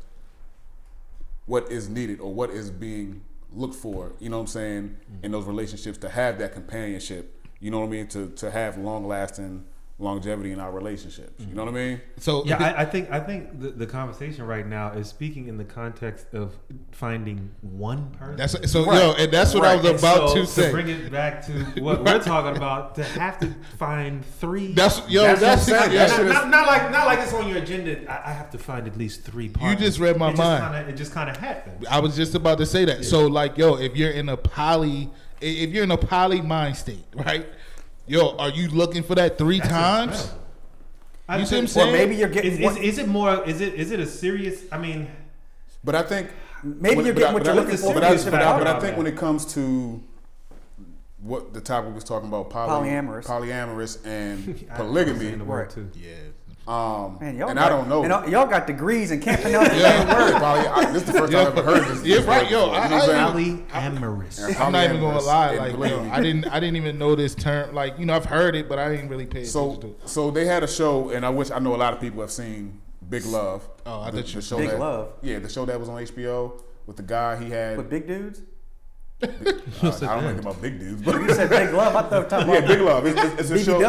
Speaker 2: what is needed or what is being looked for. You know what I'm saying in those relationships to have that companionship. You know what I mean to to have long lasting longevity in our relationships. You know what I mean?
Speaker 4: so
Speaker 3: yeah, I, I think I think the, the conversation right now is speaking in the context of finding one person.
Speaker 4: that's so
Speaker 1: Right.
Speaker 4: yo, and that's what I was about
Speaker 3: So,
Speaker 4: to say.
Speaker 3: bring it back to what we're talking about, to have to find three.
Speaker 4: That's yo,
Speaker 2: That's
Speaker 4: that's,
Speaker 2: what I'm saying.
Speaker 4: yeah,
Speaker 2: That
Speaker 3: not, not, not like not like it's on your agenda. I, I have to find at least three. Partners.
Speaker 4: You just read my
Speaker 3: it
Speaker 4: mind.
Speaker 3: Just kinda, it just kind of happened.
Speaker 4: I was just about to say that. So like, yo, if you're in a poly, if you're in a poly mind state, right? Yo, are you looking for that three
Speaker 3: That's
Speaker 4: times?
Speaker 3: incredible. I
Speaker 4: You see what I'm saying?
Speaker 1: or maybe you're getting
Speaker 3: Is,
Speaker 1: what,
Speaker 3: is, is it more? Is it is it a serious? I mean,
Speaker 2: But I think
Speaker 1: maybe
Speaker 2: when-
Speaker 1: you're getting
Speaker 2: I-
Speaker 1: what
Speaker 2: but
Speaker 1: you're
Speaker 2: I-
Speaker 1: looking for.
Speaker 2: But
Speaker 1: from
Speaker 2: I, but, I, but I think
Speaker 3: that.
Speaker 2: when it comes to what the topic was talking about, poly,
Speaker 1: Polyamorous.
Speaker 2: polyamorous and
Speaker 3: I- I'm
Speaker 2: polygamy.
Speaker 3: the word
Speaker 1: Right.
Speaker 3: too.
Speaker 4: Yeah.
Speaker 2: Um,
Speaker 1: Man, y'all
Speaker 2: and
Speaker 1: got,
Speaker 2: I don't know.
Speaker 1: And y'all- y'all got degrees and can't pronounce the
Speaker 2: yeah,
Speaker 1: damn word.
Speaker 2: Poly, I, this is the first time I've ever heard this.
Speaker 4: Yeah,
Speaker 2: this
Speaker 4: right,
Speaker 2: word
Speaker 4: yo,
Speaker 2: before,
Speaker 4: I-
Speaker 2: you know what
Speaker 4: I-
Speaker 2: I'm saying?
Speaker 3: Polyamorous.
Speaker 4: I'm not even gonna lie,
Speaker 2: and
Speaker 4: like yo. I didn't, I didn't even know this term. Like you know, I've heard it, but I didn't really pay attention to
Speaker 2: So,
Speaker 4: it.
Speaker 2: so they had a show, and I wish I know a lot of people have seen Big Love.
Speaker 4: Oh, I
Speaker 2: the,
Speaker 4: thought you
Speaker 2: the show
Speaker 1: Big
Speaker 2: that,
Speaker 1: Love.
Speaker 2: Yeah, the show that was on HBO with the guy he had.
Speaker 1: With big dudes?
Speaker 2: uh, I don't know anything about big dudes, but
Speaker 1: You said big love. I thought you were talking
Speaker 2: yeah,
Speaker 1: about
Speaker 2: Big Love. It's, it's, it's a show.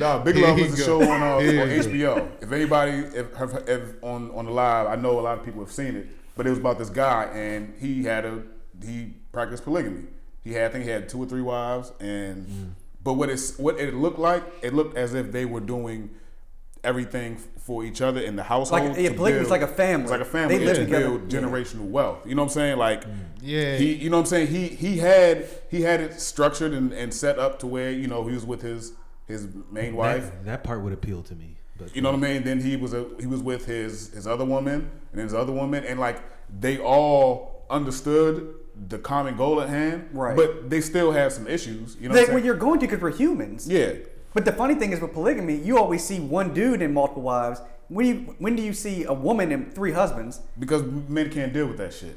Speaker 1: BBWs.
Speaker 2: No, Big Love
Speaker 4: you
Speaker 2: is a
Speaker 4: go.
Speaker 2: show on, uh, on
Speaker 4: Here you go.
Speaker 2: HBO. If anybody if, have, if on on the live, I know a lot of people have seen it, but it was about this guy and he had a he practiced polygamy. He had I think he had two or three wives, and
Speaker 1: Mm.
Speaker 2: but what it's what it looked like, it looked as if they were doing everything for each other in the household.
Speaker 1: Like, yeah,
Speaker 2: to
Speaker 1: polygamy is like a family.
Speaker 2: It's like a family
Speaker 1: They live
Speaker 2: to
Speaker 1: together.
Speaker 2: build
Speaker 1: Yeah.
Speaker 2: generational wealth. You know what I'm saying? Like
Speaker 4: Yeah.
Speaker 2: he you know what I'm saying? He he had he had it structured and, and set up to where, you know, he was with his his main wife.
Speaker 3: That, that part would appeal to me. But
Speaker 2: You know what I mean? Then he was a he was with his his other woman and his other woman, and like they all understood the common goal at hand,
Speaker 1: Right.
Speaker 2: But they still have some issues. You know
Speaker 1: Like,
Speaker 2: what I'm
Speaker 1: when you're going to, because we're humans.
Speaker 2: yeah,
Speaker 1: But the funny thing is with polygamy, you always see one dude in multiple wives. When you, when do you see a woman and three husbands?
Speaker 2: because men can't deal with that shit.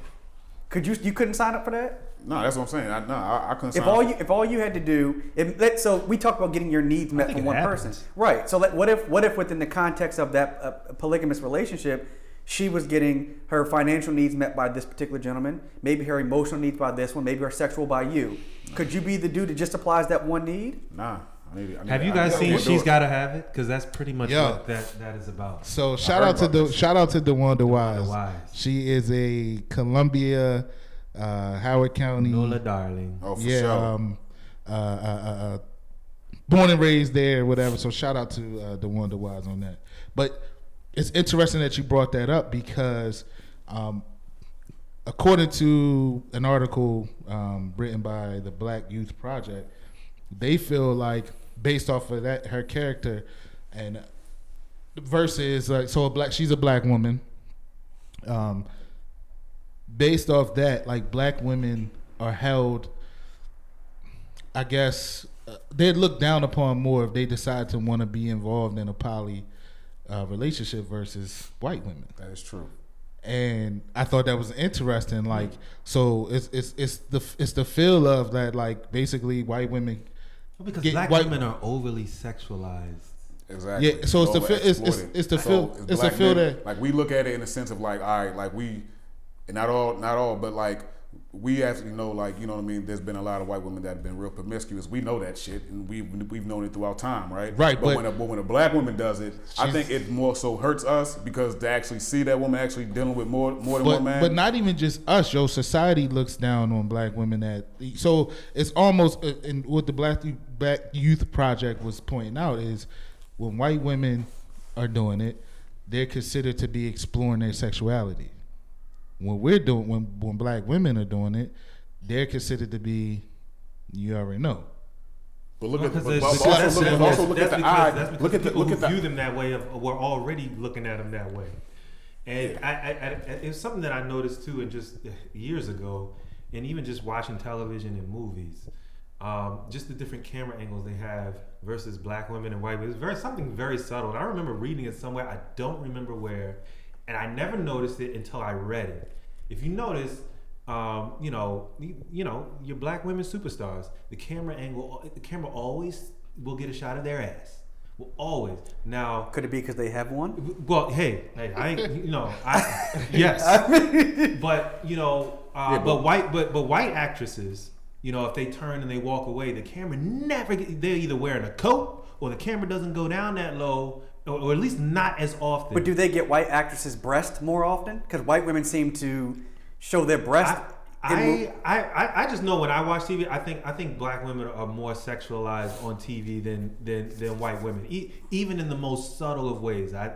Speaker 1: Could you you couldn't sign up for that?
Speaker 2: No, that's what I'm saying. I, no, I, I couldn't.
Speaker 1: If all you if all you had to do, if, let, so we talk about getting your needs met from one
Speaker 3: happens.
Speaker 1: person, right? So let, what if what if within the context of that uh, polygamous relationship, she was getting her financial needs met by this particular gentleman, maybe her emotional needs by this one, maybe her sexual by you. Could you be the dude that just applies that one need?
Speaker 2: nah, I need. I need
Speaker 3: Have you
Speaker 2: I
Speaker 3: guys
Speaker 2: need-
Speaker 3: seen
Speaker 2: I can't do
Speaker 3: She's
Speaker 2: it.
Speaker 3: Gotta Have It? Because that's pretty much
Speaker 4: Yo.
Speaker 3: what that, that is about.
Speaker 4: So shout
Speaker 2: heard
Speaker 4: out to
Speaker 2: about
Speaker 4: the
Speaker 2: this.
Speaker 4: shout out to DeWanda Wise.
Speaker 3: Wise.
Speaker 4: She is a Columbia, uh, Howard County.
Speaker 3: Nola Darling.
Speaker 2: Oh, for
Speaker 4: yeah,
Speaker 2: sure.
Speaker 4: um, uh, uh, uh, uh, born and raised there, whatever. So shout out to uh, DeWanda Wise on that. But it's interesting that you brought that up because, um, according to an article um, written by the Black Youth Project, they feel like based off of that her character and versus like so a black she's a black woman um based off that like black women are held i guess uh, they're looked down upon more if they decide to want to be involved in a poly uh, relationship versus white women
Speaker 2: that is true.
Speaker 4: and I thought that was interesting. Like, so it's it's it's the it's the feel of that like basically white women.
Speaker 3: Because
Speaker 4: Get
Speaker 3: black
Speaker 4: white-
Speaker 3: women are overly sexualized.
Speaker 2: Exactly.
Speaker 4: Yeah, so it's the feel- it's- it's- it's the feel- it's the feel that-
Speaker 2: like we look at it in the sense of like, all right, like we, and not all, not all, but like we actually know, like you know what I mean. There's been a lot of white women that have been real promiscuous. We know that shit, and we we've known it throughout time, right?
Speaker 4: Right,
Speaker 2: But,
Speaker 4: but-
Speaker 2: when a but when a black woman does it, I think it more so hurts us because to actually see that woman actually dealing with more more than
Speaker 4: But
Speaker 2: one man.
Speaker 4: but not even just us, yo. Society looks down on black women. That so it's almost uh, and what the black black youth project was pointing out is when white women are doing it, they're considered to be exploring their sexuality. When we're doing when when black women are doing it, they're considered to be you already know.
Speaker 2: but look at
Speaker 3: Because
Speaker 2: but,
Speaker 3: it's-
Speaker 2: but
Speaker 3: that's-
Speaker 2: also look,
Speaker 3: that's-
Speaker 2: also look
Speaker 3: that's
Speaker 2: at the
Speaker 3: because-
Speaker 2: eye.
Speaker 3: That's because
Speaker 2: Look at the
Speaker 3: people
Speaker 2: look
Speaker 3: who
Speaker 2: at the
Speaker 3: view them that way. Of, we're already looking at them that way, and I, I, I, it was something that I noticed too, and just years ago, and even just watching television and movies, um, just the different camera angles they have versus black women and white women. It's very something very subtle. And I remember reading it somewhere. I don't remember where, and I never noticed it until I read it. If you notice, um, you know, you, you know, your black women superstars. The camera angle, the camera always will get a shot of their ass. Will always. Now,
Speaker 1: Could it be because they have one?
Speaker 3: well, hey, hey, I ain't, you know, I yes, but you know, uh,
Speaker 2: Yeah,
Speaker 3: but,
Speaker 2: but-
Speaker 3: white, but but white actresses, you know, if they turn and they walk away, the camera never. Get, they're either wearing a coat or the camera doesn't go down that low, or, or at least not as often.
Speaker 1: But do they get white actresses' breast more often? Because white women seem to show their breast.
Speaker 3: I, I, I, I just know when I watch TV, I think I think black women are more sexualized on TV than than, than white women, e- even in the most subtle of ways. I,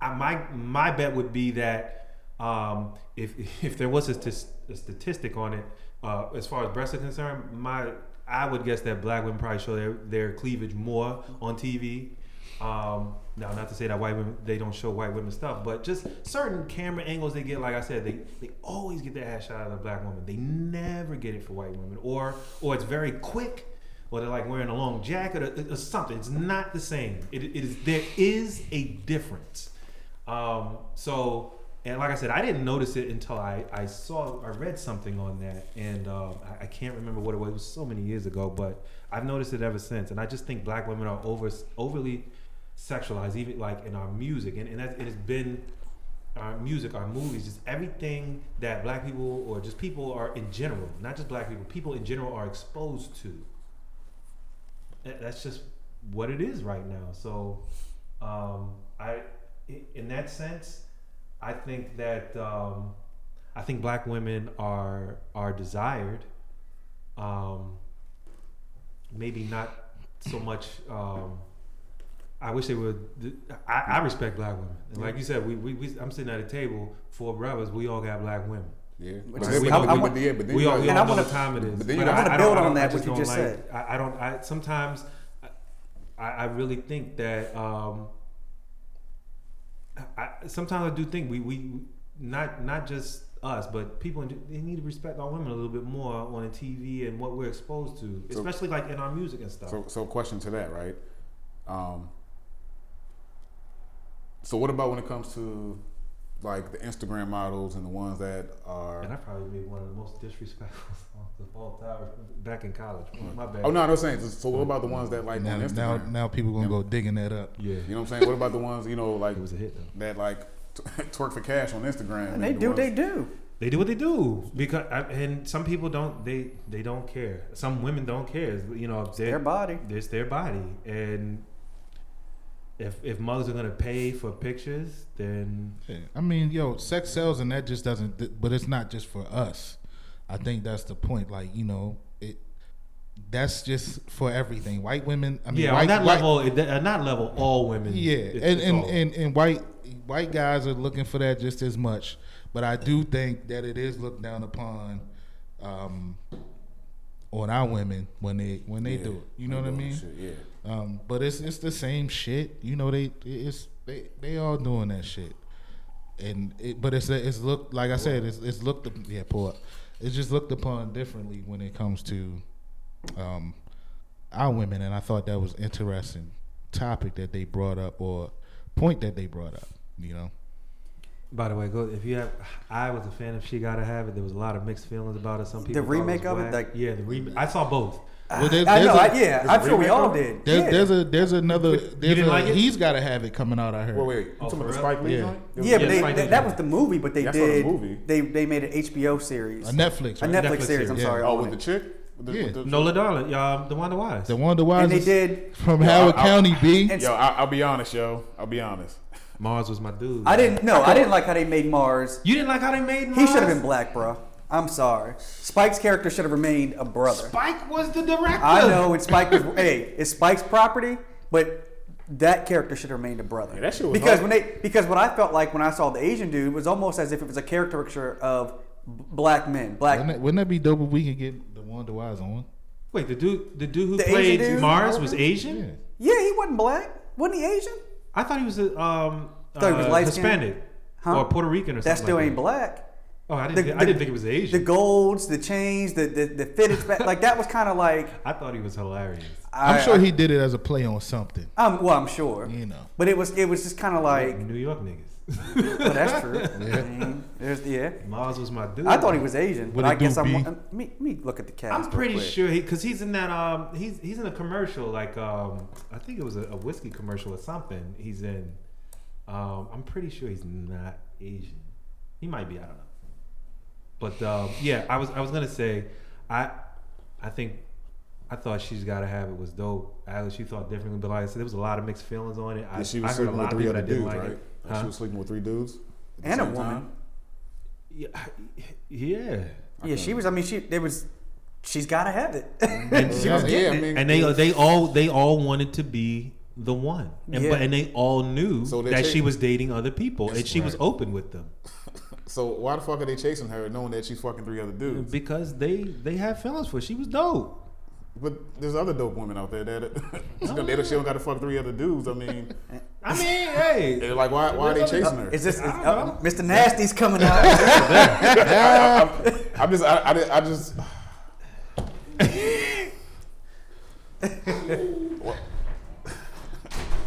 Speaker 3: I, I my my bet would be that um, if if there was a statistic on it uh, as far as breasts are concerned, my I would guess that black women probably show their, their cleavage more on TV. Um, now, not to say that white women they don't show white women stuff, but just certain camera angles they get. Like I said, they they always get their ass shot of a black woman. They never get it for white women, or or it's very quick, or they're like wearing a long jacket or, or something. It's not the same. It, it is there is a difference. Um, so and like I said, I didn't notice it until I, I saw I read something on that, and um, I, I can't remember what it was. It was so many years ago, but I've noticed it ever since. And I just think black women are over overly sexualized, even like in our music, and and that, it has been our music, our movies, just everything that black people or just people are in general, not just black people, people in general are exposed to. That's just what it is right now. So, um, I, i- in that sense, I think that um, I think black women are are desired. Um, maybe not so much. Um, I wish they would. I, I respect black women, and like you said, we, we, we I'm sitting at a table, four brothers. We all got black women.
Speaker 2: Yeah,
Speaker 1: Which
Speaker 2: but,
Speaker 1: is-
Speaker 2: but,
Speaker 1: I-
Speaker 2: but,
Speaker 1: I
Speaker 2: but, yeah, but then
Speaker 3: We all, we
Speaker 1: And
Speaker 3: all
Speaker 1: I
Speaker 3: know
Speaker 1: wanna-
Speaker 3: what time it is.
Speaker 2: but then you
Speaker 3: But
Speaker 2: got- I wanna
Speaker 3: I
Speaker 1: build
Speaker 3: don't-
Speaker 1: on that, what
Speaker 3: just
Speaker 1: you
Speaker 3: don't
Speaker 1: just
Speaker 3: like-
Speaker 1: said.
Speaker 3: I, I don't. I sometimes. I, I really think that. Um, I, sometimes I do think we, we not not just us, but people they need to respect our women a little bit more on the TV and what we're exposed to,
Speaker 2: So-
Speaker 3: especially like in our music and stuff.
Speaker 2: So, so question to that, right? Um, so, what about when it comes to like the Instagram models and the ones that are.
Speaker 3: And I probably made one of the most disrespectful songs of all time back in college. My bad.
Speaker 2: Oh no, I was saying. So what about the ones that like
Speaker 4: Now,
Speaker 2: on
Speaker 4: now,
Speaker 2: Instagram?
Speaker 4: now people gonna go digging that up.
Speaker 3: Yeah,
Speaker 2: You know what I'm saying? What about the ones you know like
Speaker 3: it was a hit though.
Speaker 2: that like twerk for cash on Instagram?
Speaker 1: And they
Speaker 2: the
Speaker 1: do what
Speaker 2: ones-
Speaker 1: they do.
Speaker 3: They do what they do because, and some people don't. They they don't care. Some women don't care. You know,
Speaker 1: their body.
Speaker 3: It's their body, and if if mothers are gonna pay for pictures, then
Speaker 4: Yeah. I mean, yo, sex sells, and that just doesn't. But it's not just for us. I think that's the point. Like, you know, it. That's just for everything. White women. I mean,
Speaker 3: yeah,
Speaker 4: white,
Speaker 3: on that
Speaker 4: white-
Speaker 3: level, at that- level, all women.
Speaker 4: Yeah, and and,
Speaker 3: all-
Speaker 4: and and white white guys are looking for that just as much. But I do think that it is looked down upon um, on our women when they when they
Speaker 2: Yeah,
Speaker 4: do it. You know what I mean?
Speaker 2: shit, yeah.
Speaker 4: Um, but it's it's the same shit. You know they it's they they all doing that shit. And it, but it's it's looked like I said it's it's looked yeah pull up. It's just looked upon differently when it comes to um, our women, and I thought that was interesting topic that they brought up or point that they brought up. You know,
Speaker 3: By the way, go if you have. I was a fan of She Gotta Have It. There was a lot of mixed feelings about it. Some people the
Speaker 1: remake
Speaker 3: was
Speaker 1: of it, like-
Speaker 3: yeah, the remake. I saw both.
Speaker 4: Well, there's-
Speaker 1: I
Speaker 4: there's
Speaker 1: know.
Speaker 4: a-
Speaker 1: I, yeah, I'm sure we all did.
Speaker 4: there's
Speaker 1: yeah.
Speaker 4: there's a there's another there's
Speaker 3: didn't
Speaker 4: a,
Speaker 3: like it?
Speaker 4: he's got to have it coming out. I heard.
Speaker 2: Wait, wait. You
Speaker 3: Oh,
Speaker 2: talking about the? Spike Lee
Speaker 4: Yeah.
Speaker 2: joint?
Speaker 1: yeah, but
Speaker 3: Yeah,
Speaker 1: they,
Speaker 3: Spike
Speaker 1: that, that was the movie, but they
Speaker 2: Yeah, I saw the
Speaker 1: did
Speaker 2: movie.
Speaker 1: they they made an HBO series,
Speaker 4: A Netflix,
Speaker 1: a? Netflix,
Speaker 3: Netflix
Speaker 1: series. I'm
Speaker 3: series,
Speaker 1: sorry.
Speaker 2: Oh,
Speaker 1: on
Speaker 2: with the chick? The,
Speaker 4: Yeah.
Speaker 2: with the,
Speaker 3: Nola Darling, um, DeWanda Wise.
Speaker 4: The Wonder Wise
Speaker 1: and they did.
Speaker 4: from
Speaker 2: Yo,
Speaker 4: Howard
Speaker 2: I- I-
Speaker 4: County. B.
Speaker 1: And
Speaker 2: Yo, I, I'll be honest, yo. I'll be honest.
Speaker 3: Mars was my dude.
Speaker 1: I didn't. know. I didn't like how they made Mars.
Speaker 3: You didn't like how they made Mars?
Speaker 1: He should have been black, bro. I'm sorry. Spike's character should have remained a brother.
Speaker 3: Spike was the director.
Speaker 1: I know, and Spike was. hey, it's Spike's property, but that character should have remained a brother.
Speaker 2: Yeah, that shit was
Speaker 1: because
Speaker 2: hard.
Speaker 1: when they because what I felt like when I saw the Asian dude was almost as if it was a caricature of black men, black.
Speaker 4: Wouldn't that, wouldn't that be dope if we could get DeWanda Wise on?
Speaker 3: Wait, the dude, the dude who
Speaker 1: The
Speaker 3: played
Speaker 1: dude?
Speaker 3: Mars was Asian.
Speaker 4: Yeah.
Speaker 1: Yeah, he wasn't black. Wasn't he Asian?
Speaker 3: I thought he was a um,
Speaker 1: Thought he was
Speaker 3: uh,
Speaker 1: light-skinned?
Speaker 3: Hispanic
Speaker 1: Huh?
Speaker 3: or Puerto Rican or something.
Speaker 1: That still
Speaker 3: like
Speaker 1: ain't
Speaker 3: that.
Speaker 1: black.
Speaker 3: Oh, I didn't.
Speaker 1: The-
Speaker 3: think, I
Speaker 1: the-
Speaker 3: didn't think it was Asian.
Speaker 1: The golds, the chains, the the, the fitted back, like that was kind of like.
Speaker 3: I thought he was hilarious.
Speaker 4: I'm sure
Speaker 1: I-
Speaker 4: he did it as a play on something.
Speaker 1: I'm well, I'm sure.
Speaker 4: You know.
Speaker 1: But it was it was just kind of like.
Speaker 3: New York niggas.
Speaker 1: Well, that's true. I mean, there's, yeah.
Speaker 3: Mars was my dude.
Speaker 1: I thought he was Asian,
Speaker 4: What
Speaker 1: but I guess I'm.
Speaker 4: B?
Speaker 1: Let me, let me look at the cast.
Speaker 3: I'm pretty
Speaker 1: quick.
Speaker 3: sure he because he's in that um he's he's in a commercial like um I think it was a, a whiskey commercial or something. He's in. Um, I'm pretty sure he's not Asian. He might be. I don't know. But um, yeah, I was I was gonna say, I I think I thought she's gotta have it was dope. Alex, you thought differently, but like I said, there was a lot of mixed feelings on it. I,
Speaker 2: And she
Speaker 3: I
Speaker 2: was
Speaker 3: heard a
Speaker 2: sleeping
Speaker 3: lot of people that didn't
Speaker 2: dudes,
Speaker 3: like
Speaker 2: right?
Speaker 3: it.
Speaker 2: Like
Speaker 3: Huh?
Speaker 2: She was sleeping with three dudes.
Speaker 1: And a woman.
Speaker 2: time?
Speaker 3: Yeah, yeah.
Speaker 1: Yeah, she was. I mean, she. There was. She's got to have it.
Speaker 3: And she was
Speaker 2: Yeah,
Speaker 3: getting
Speaker 2: yeah, I mean,
Speaker 3: and they they all they all wanted to be the one, and
Speaker 1: Yeah.
Speaker 3: but and they all knew
Speaker 2: So
Speaker 3: that
Speaker 2: cha-
Speaker 3: she was dating other people, and
Speaker 2: That's
Speaker 3: she was open with them
Speaker 2: So why the fuck are they chasing her, knowing that she's fucking three other dudes?
Speaker 3: because they they have feelings for. her. She was dope.
Speaker 2: But there's other dope women out there that she don't, they she don't got to fuck three other dudes. I mean,
Speaker 3: I mean, hey,
Speaker 2: they're like why why are they chasing her?
Speaker 1: Is this? Is, uh. Mr. Nasty's coming out.
Speaker 2: I, I, I'm just I, I, I just.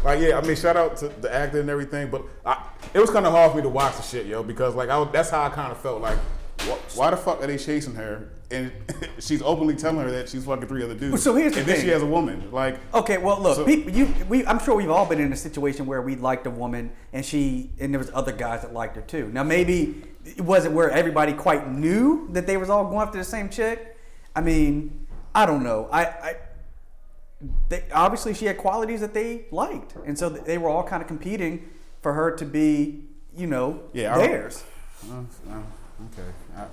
Speaker 2: Like yeah, I mean, shout out to the actor and everything, but I, it was kind of hard for me to watch the shit, yo, because like I was, that's how I kind of felt. Like, wh- why the fuck are they chasing her? And she's openly telling her that she's fucking three other dudes.
Speaker 1: So here's the
Speaker 2: and then
Speaker 1: thing.
Speaker 2: she has a woman. Like,
Speaker 1: Okay, well, look,
Speaker 2: So-
Speaker 1: people, you, we, I'm sure we've all been in a situation where we liked a woman and she, and there was other guys that liked her too. Now, maybe it wasn't where everybody quite knew that they was all going after the same chick. I mean, I don't know. I, I they, obviously she had qualities that they liked, and so they were all kind of competing for her to be, you know,
Speaker 2: Yeah,
Speaker 1: theirs.
Speaker 2: Uh, uh, okay. I,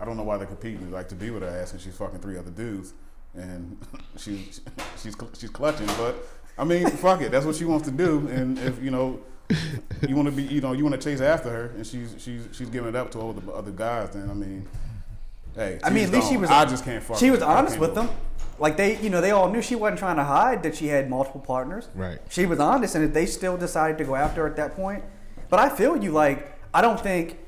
Speaker 2: I don't know why they're competing. Like to be with her ass and she's fucking three other dudes, and she's she's she's clutching. But I mean, fuck it. That's what she wants to do. And if you know you want to be, you know, you want to chase after her, and she's she's she's giving it up to all the other guys. Then I mean, hey.
Speaker 1: I mean, at least she was.
Speaker 2: I just can't fuck.
Speaker 1: She was
Speaker 2: I
Speaker 1: honest with them. Like they, you know, they all knew she wasn't trying to hide that she had multiple partners.
Speaker 4: Right.
Speaker 1: She was honest, and if they still decided to go after her at that point. But I feel you. Like I don't think,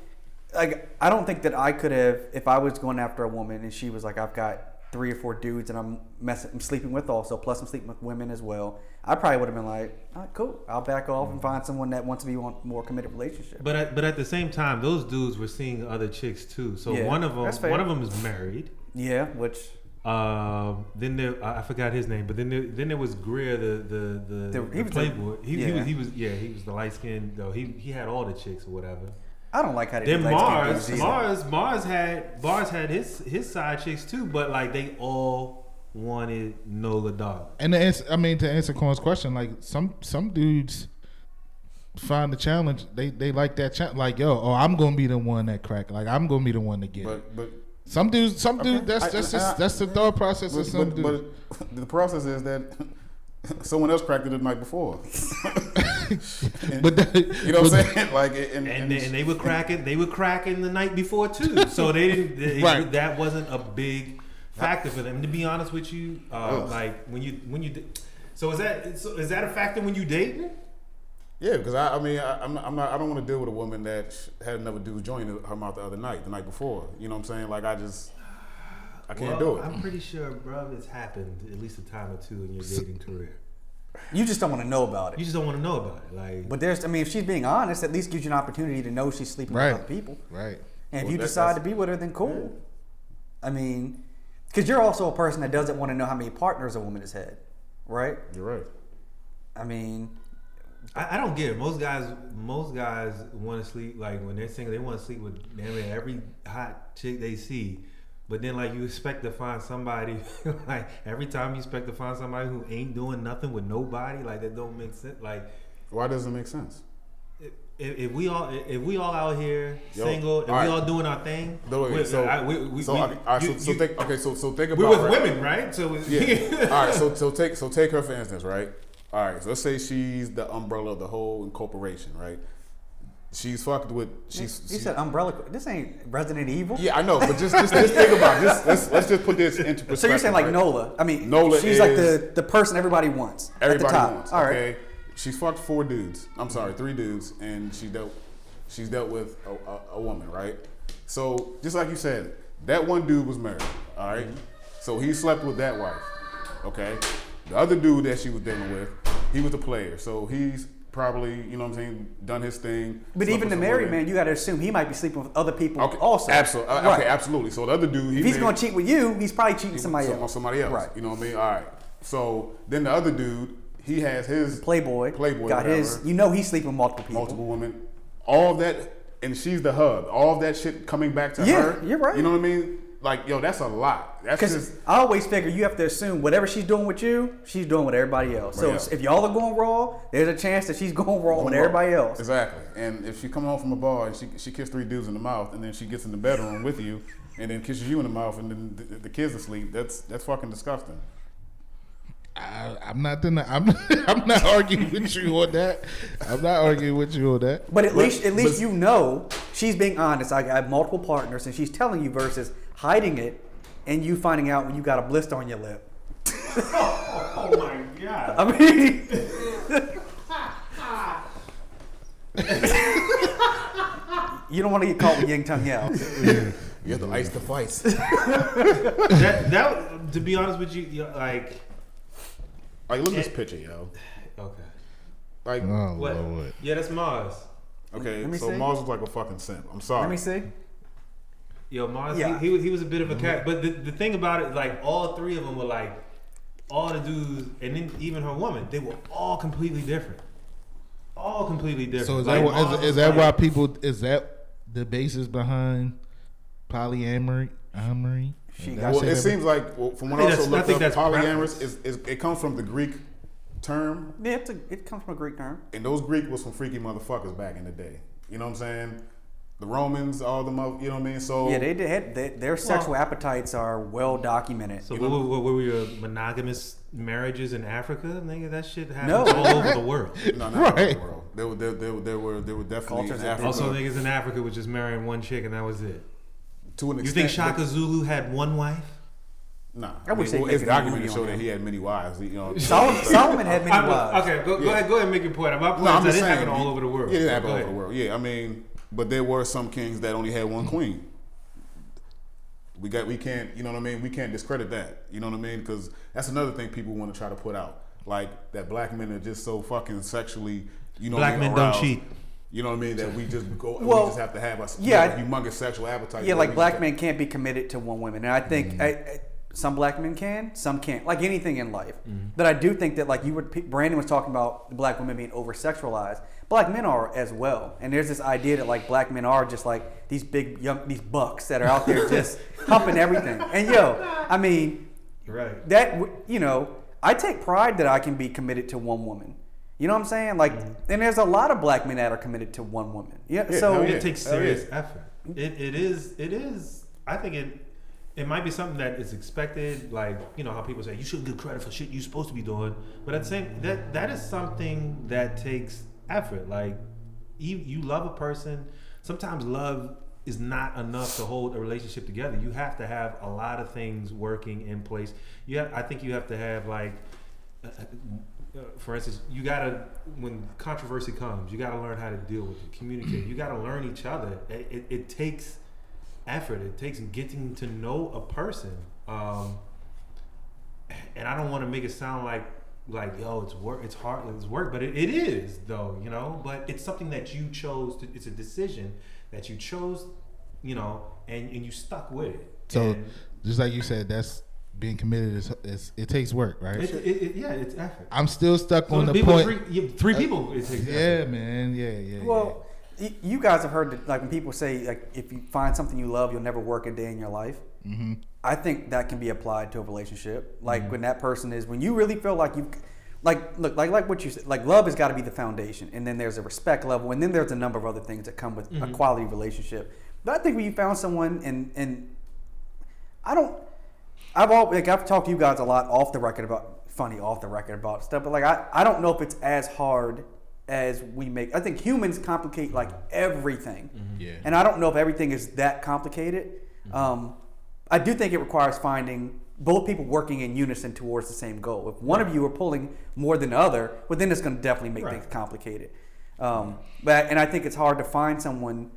Speaker 1: like I don't think that I could have if I was going after a woman and she was like, I've got three or four dudes and I'm messing, I'm sleeping with also. Plus, I'm sleeping with women as well. I probably would have been like, all right, cool. I'll back off and find someone that wants to be in a more committed relationship.
Speaker 3: But at, but at the same time, those dudes were seeing other chicks too. So
Speaker 1: Yeah,
Speaker 3: one of them, one of them is married.
Speaker 1: yeah, which
Speaker 3: Um, then there, I forgot his name, but then there, then there was Greer, the the the,
Speaker 1: The- he was the-
Speaker 3: playboy. he, he
Speaker 1: yeah.
Speaker 3: was he was yeah he was the light skinned though. He he had all the chicks or whatever.
Speaker 1: I don't like how they
Speaker 3: Then
Speaker 1: do
Speaker 3: Mars. Mars, Mars had Mars had his his side chicks too, but like they all wanted Nola Dog.
Speaker 4: And to answer, I mean, to answer Corn's question, like some some dudes find the challenge. They they like that challenge. Like yo, oh, I'm gonna be the one that crack. Like I'm gonna be the one to get. it.
Speaker 2: But but
Speaker 4: Some dudes, some
Speaker 2: Okay.
Speaker 4: dudes. That's
Speaker 2: I-
Speaker 4: that's
Speaker 2: I-
Speaker 4: just,
Speaker 2: I-
Speaker 4: that's the thought process of some
Speaker 2: but,
Speaker 4: dudes.
Speaker 2: but the process is that someone else cracked it the night before.
Speaker 4: But that,
Speaker 2: You know what
Speaker 4: but-
Speaker 2: I'm saying? Like and,
Speaker 3: And they, and they were cracking. They were cracking the night before too. So they didn't. They,
Speaker 4: Right.
Speaker 3: That wasn't a big factor for them. To be honest with you, uh, like when you when you. So is that so is that a factor when you date?
Speaker 2: Yeah, because I, I mean, I, I'm, not, I'm not, I don't want to deal with a woman that had another dude join her mouth the other night, the night before. You know what I'm saying? Like I just, I can't
Speaker 3: Well,
Speaker 2: do it.
Speaker 3: I'm pretty sure, bro, it's happened at least a time or two in your dating career.
Speaker 1: You just don't want to know about it.
Speaker 3: You just don't want to know about it. Like,
Speaker 1: But there's, I mean, if she's being honest, at least gives you an opportunity to know she's sleeping
Speaker 4: Right.
Speaker 1: with other people.
Speaker 4: right.
Speaker 1: And if you
Speaker 2: that-
Speaker 1: decide to be with her, then cool. I mean, because you're also a person that doesn't want to know how many partners a woman has had, right?
Speaker 2: You're right.
Speaker 1: I mean,
Speaker 3: I, I don't get it. Most guys, most guys want to sleep like when they're single, they want to sleep with damn near every hot chick they see. But then, like, you expect to find somebody, like, every time you expect to find somebody who ain't doing nothing with nobody, like, that don't make sense. Like,
Speaker 2: Why doesn't it make sense?
Speaker 3: if, if we all, if we all out here
Speaker 2: Yo,
Speaker 3: single, and
Speaker 2: all
Speaker 3: we all doing our thing,
Speaker 2: No, wait, so,
Speaker 3: I- we, we,
Speaker 2: so,
Speaker 3: we-
Speaker 2: okay, right,
Speaker 3: you-
Speaker 2: so, so
Speaker 3: you-
Speaker 2: think, okay, so, so think about
Speaker 3: we're with
Speaker 2: right?
Speaker 3: women, right? So,
Speaker 2: Yeah. all right. So, so take, so take her for instance, right? All right. So let's say she's the umbrella of the whole incorporation, right? She's fucked with. She's.
Speaker 1: you
Speaker 2: she-
Speaker 1: said umbrella. This ain't Resident Evil.
Speaker 2: yeah, I know, but just, just, just think about it. Just, let's, let's just put this into perspective.
Speaker 1: So you're saying like
Speaker 2: right?
Speaker 1: Nola? I mean,
Speaker 2: Nola
Speaker 1: she's like the the person everybody wants
Speaker 2: Everybody
Speaker 1: at the top.
Speaker 2: wants.
Speaker 1: All right.
Speaker 2: Okay. She's fucked four dudes. I'm sorry, three dudes, and she dealt. She's dealt with a, a, a woman, right? So just like you said, that one dude was married. All right? Mm-hmm. So he slept with that wife. Okay. The other dude that she was dealing with, he was a player. So he's probably, you know what I'm saying, done his thing.
Speaker 1: But even the married man, you got to assume he might be sleeping with other people
Speaker 2: Okay.
Speaker 1: also.
Speaker 2: Absolutely.
Speaker 1: Uh, right.
Speaker 2: Okay. Absolutely. So the other dude, he
Speaker 1: If he's going to cheat with you, he's probably cheating with somebody else.
Speaker 2: On Somebody else.
Speaker 1: Right.
Speaker 2: You know what I mean? All right. So then the other dude, he has his
Speaker 1: Playboy.
Speaker 2: Playboy,
Speaker 1: got his. You know he's sleeping with multiple people.
Speaker 2: multiple women, all that, and she's the hub. All that shit coming back to
Speaker 1: Yeah,
Speaker 2: her.
Speaker 1: you're right.
Speaker 2: You know what I mean? Like, yo, that's a lot. That's
Speaker 1: Because I always figure you have to assume whatever she's doing with you, she's doing with everybody else. So
Speaker 2: yeah.
Speaker 1: if y'all are going raw, there's a chance that she's going raw with everybody else.
Speaker 2: Exactly. And if she come home from a bar and she she kissed three dudes in the mouth, and then she gets in the bedroom with you, and then kisses you in the mouth, and then the, the kids asleep, that's that's fucking disgusting.
Speaker 4: I, I'm not gonna. I'm. I'm not arguing with you on that. I'm not arguing with you on that.
Speaker 1: But at
Speaker 2: But-
Speaker 1: least, at least
Speaker 2: but-
Speaker 1: you know she's being honest. I have multiple partners, and she's telling you versus hiding it, and you finding out when you got a blister on your lip.
Speaker 3: oh my god!
Speaker 1: I mean, you don't want to get caught with Ying Tung Yao.
Speaker 2: You have to ice the fights.
Speaker 3: that, that, to be honest with you, you know, like,
Speaker 2: like, look at this picture, yo.
Speaker 3: okay,
Speaker 2: Like,
Speaker 4: Oh
Speaker 3: what?
Speaker 4: lord.
Speaker 3: Yeah, that's Mars.
Speaker 2: okay, so
Speaker 1: see.
Speaker 2: Mars was like a fucking simp. I'm sorry.
Speaker 1: Let me see.
Speaker 3: Yo, Mars,
Speaker 1: Yeah.
Speaker 3: he, he, was- he was a bit of a mm-hmm. cat. But the, the thing about it, like, all three of them were like, all the dudes, and then even her woman, they were all completely different. All completely different.
Speaker 4: So is
Speaker 3: Like,
Speaker 4: that why, is, is that why people is that the basis behind polyamory? Amory?
Speaker 1: She got-
Speaker 4: that
Speaker 2: Well, it seems like well, from what
Speaker 3: I
Speaker 2: I, also
Speaker 3: that's- I
Speaker 2: looked
Speaker 3: think
Speaker 2: up, polyamorous is, is it comes from the Greek term,
Speaker 1: Yeah, it's a, it comes from a Greek term.
Speaker 2: and those Greek was some freaky motherfuckers back in the day. You know what I'm saying? The Romans, all the mo- you know what I mean. So
Speaker 1: Yeah, they did. They, their sexual appetites are well documented.
Speaker 3: So what, what, what were your monogamous marriages in Africa? Nigga, that shit happens
Speaker 1: No.
Speaker 3: all over the world.
Speaker 2: no, not right.
Speaker 4: Right.
Speaker 2: the world. They were, they, they, were- they were, they were definitely
Speaker 1: Cultures
Speaker 2: in
Speaker 1: are
Speaker 2: Africa.
Speaker 3: Also, niggas in Africa was just marrying one chick and that was it.
Speaker 2: to an extent, You
Speaker 3: think Shaka Zulu had one wife?
Speaker 2: Nah,
Speaker 1: I wish
Speaker 2: mean,
Speaker 1: they'd
Speaker 2: well, it's documented
Speaker 1: movie
Speaker 2: show that he had many wives. You know,
Speaker 1: Solomon, Solomon had many
Speaker 3: I'm-
Speaker 1: wives.
Speaker 3: Okay, go, go
Speaker 2: Yeah.
Speaker 3: ahead. Go ahead and make your point. My point
Speaker 2: No, I'm
Speaker 3: is that
Speaker 2: just
Speaker 3: it
Speaker 2: saying.
Speaker 3: happened all over the world.
Speaker 2: Yeah, it happened all over the world. Yeah, I mean, but there were some kings that only had one queen. We got we can't you know what I mean. We can't discredit that. You know what I mean? Because that's another thing people want to try to put out, like that black men are just so fucking sexually. You know,
Speaker 3: Black
Speaker 2: what I mean,
Speaker 3: men don't cheat.
Speaker 2: You know what I mean? That we just go.
Speaker 1: Well,
Speaker 2: we just have to have a
Speaker 1: yeah,
Speaker 2: yeah, humongous sexual appetite.
Speaker 1: Yeah, like black men can't be committed to one woman, and I think mm. I, I, some black men can, some can't. Like anything in life, mm-hmm. but I do think that like you were, Brandon was talking about black women being over sexualized. Black men are as well, and there's this idea that like black men are just like these big young these bucks that are out there just humping everything. And yo, I mean,
Speaker 3: Right.
Speaker 1: that you know i take pride that i can be committed to one woman you know what i'm saying like mm-hmm. and there's a lot of black men that are committed to one woman yeah,
Speaker 2: Yeah,
Speaker 1: so
Speaker 2: hell
Speaker 3: It
Speaker 2: yeah.
Speaker 3: takes
Speaker 2: Hell yeah.
Speaker 3: serious effort. It, it is it is I think it it might be something that is expected, like you know how people say you shouldn't get credit for shit you're supposed to be doing, but at the same that that is something that takes effort. Like you you love a person, sometimes love is not enough to hold a relationship together. You have to have a lot of things working in place. You have, I think you have to have like uh, uh, for instance, you gotta when controversy comes, you gotta learn how to deal with it, communicate. You gotta learn each other. It, it, it takes effort. It takes getting to know a person. Um, and I don't want to make it sound like like yo, it's work. It's hard. It's work, but it, it is though. You know, but it's something that you chose. To, it's a decision that you chose. You know, and and you stuck with it.
Speaker 4: So,
Speaker 3: And
Speaker 4: just like you said, that's being committed. Is, is it takes work, right?
Speaker 3: it, it, it, yeah, it's effort.
Speaker 4: I'm still stuck
Speaker 3: So
Speaker 4: on the
Speaker 3: people,
Speaker 4: point.
Speaker 3: Three, three people. It takes
Speaker 4: yeah,
Speaker 3: effort.
Speaker 4: man. Yeah, yeah.
Speaker 1: well y- you guys have heard that like when people say like if you find something you love you'll never work a day in your life.
Speaker 4: Yeah. hmm
Speaker 1: i think that can be applied to a relationship. Like when that person is when you really feel like you like look like like what you said like love has got to be the foundation and then there's a respect level and then there's a number of other things that come with a quality relationship. But i think when you found someone and and i don't i've all like i've talked to you guys a lot off the record about funny off the record about stuff but like i, I don't know if it's as hard as we make i think humans complicate like everything
Speaker 4: Yeah.
Speaker 1: and I don't know if everything is that complicated. Um, I do think it requires finding both people working in unison towards the same goal. If one of you are pulling more than the other, well, then it's going to definitely make
Speaker 3: Right.
Speaker 1: things complicated. Um, but and I think it's hard to find someone.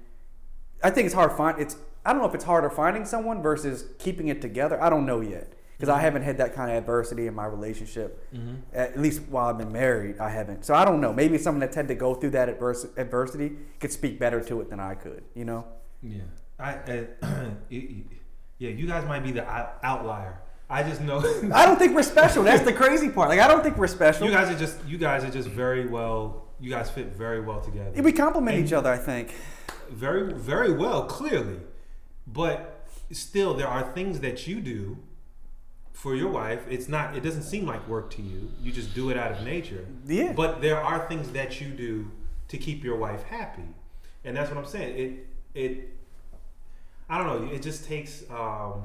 Speaker 1: I think it's hard to find it's. I don't know if it's harder finding someone versus keeping it together. I don't know yet because I haven't had that kind of adversity in my relationship. Mm-hmm. At least while I've been married, I haven't. So I don't know. Maybe someone that's had to go through that advers- adversity could speak better to it than I could. You know.
Speaker 3: Yeah, I, uh, I yeah, you guys might be the outlier. I just know
Speaker 1: I don't think we're special. That's the crazy part. Like I don't think we're special.
Speaker 3: you guys are just you guys are just very well. You guys fit very well together.
Speaker 1: we complement
Speaker 3: And-
Speaker 1: each other. I think.
Speaker 3: very very well, clearly, but still there are things that you do for your wife. It's not. It doesn't seem like work to you. You just do it out of nature.
Speaker 1: Yeah.
Speaker 3: But there are things that you do to keep your wife happy, and that's what I'm saying. It it. I don't know. It just takes um,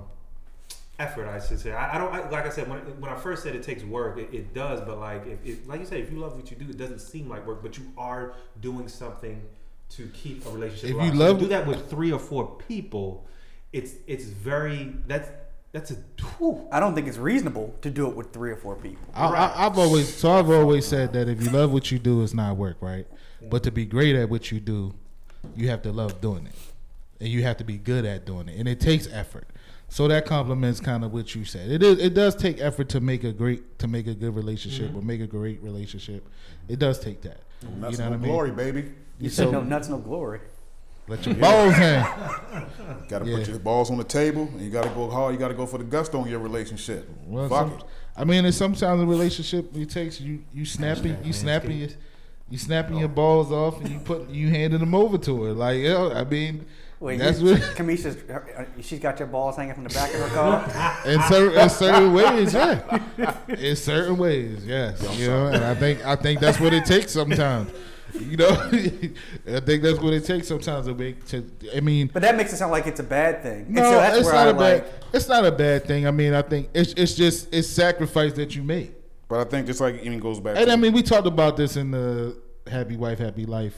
Speaker 3: effort. I should say. I, I don't I, like I said when, when I first said it takes work. It, it does, but like if, if like you said, if you love what you do, it doesn't seem like work. But you are doing something to keep a relationship.
Speaker 4: If
Speaker 3: alive.
Speaker 4: you
Speaker 3: So to
Speaker 4: love-
Speaker 3: do that with three or four people, it's it's very that's that's a whew.
Speaker 1: I don't think it's reasonable to do it with three or four people.
Speaker 4: I, I, I've always so I've always said that if you love what you do, it's not work, right? But to be great at what you do, you have to love doing it, and you have to be good at doing it, and it takes effort. So that complements kind of what you said. It is. It does take effort to make a great to make a good relationship mm-hmm. or make a great relationship. It does take that.
Speaker 2: That's
Speaker 4: you know
Speaker 2: no
Speaker 4: what I mean?
Speaker 2: glory, baby.
Speaker 1: You
Speaker 4: So-
Speaker 1: said no nuts, no glory.
Speaker 4: Let your balls hang.
Speaker 2: Got to
Speaker 4: Yeah.
Speaker 2: put your balls on the table, and you got to go hard. You got to go for the gusto in your relationship.
Speaker 4: Well,
Speaker 2: Fuck
Speaker 4: some,
Speaker 2: it.
Speaker 4: I mean, it's sometimes a relationship it takes you you snapping you snapping your you snapping your balls off and you put you handing them over to her. Like, yo, I mean,
Speaker 1: Wait,
Speaker 4: that's
Speaker 1: you,
Speaker 4: what
Speaker 1: Kamisha's uh, she's got your balls hanging from the back of her car.
Speaker 4: in certain in certain ways, yeah. In certain ways, yes. You know, and I think I think that's what it takes sometimes. You know, I think that's what it takes sometimes to make. To, I mean,
Speaker 1: But that makes it sound like it's a bad thing.
Speaker 4: no,
Speaker 1: so that's
Speaker 4: it's
Speaker 1: where
Speaker 4: not
Speaker 1: I
Speaker 4: a bad. It's not a bad thing. I mean, I think it's it's just it's sacrifice that you make.
Speaker 2: But I think just like it even goes back.
Speaker 4: And
Speaker 2: to
Speaker 4: I mean, we talked about this in the Happy Wife, Happy Life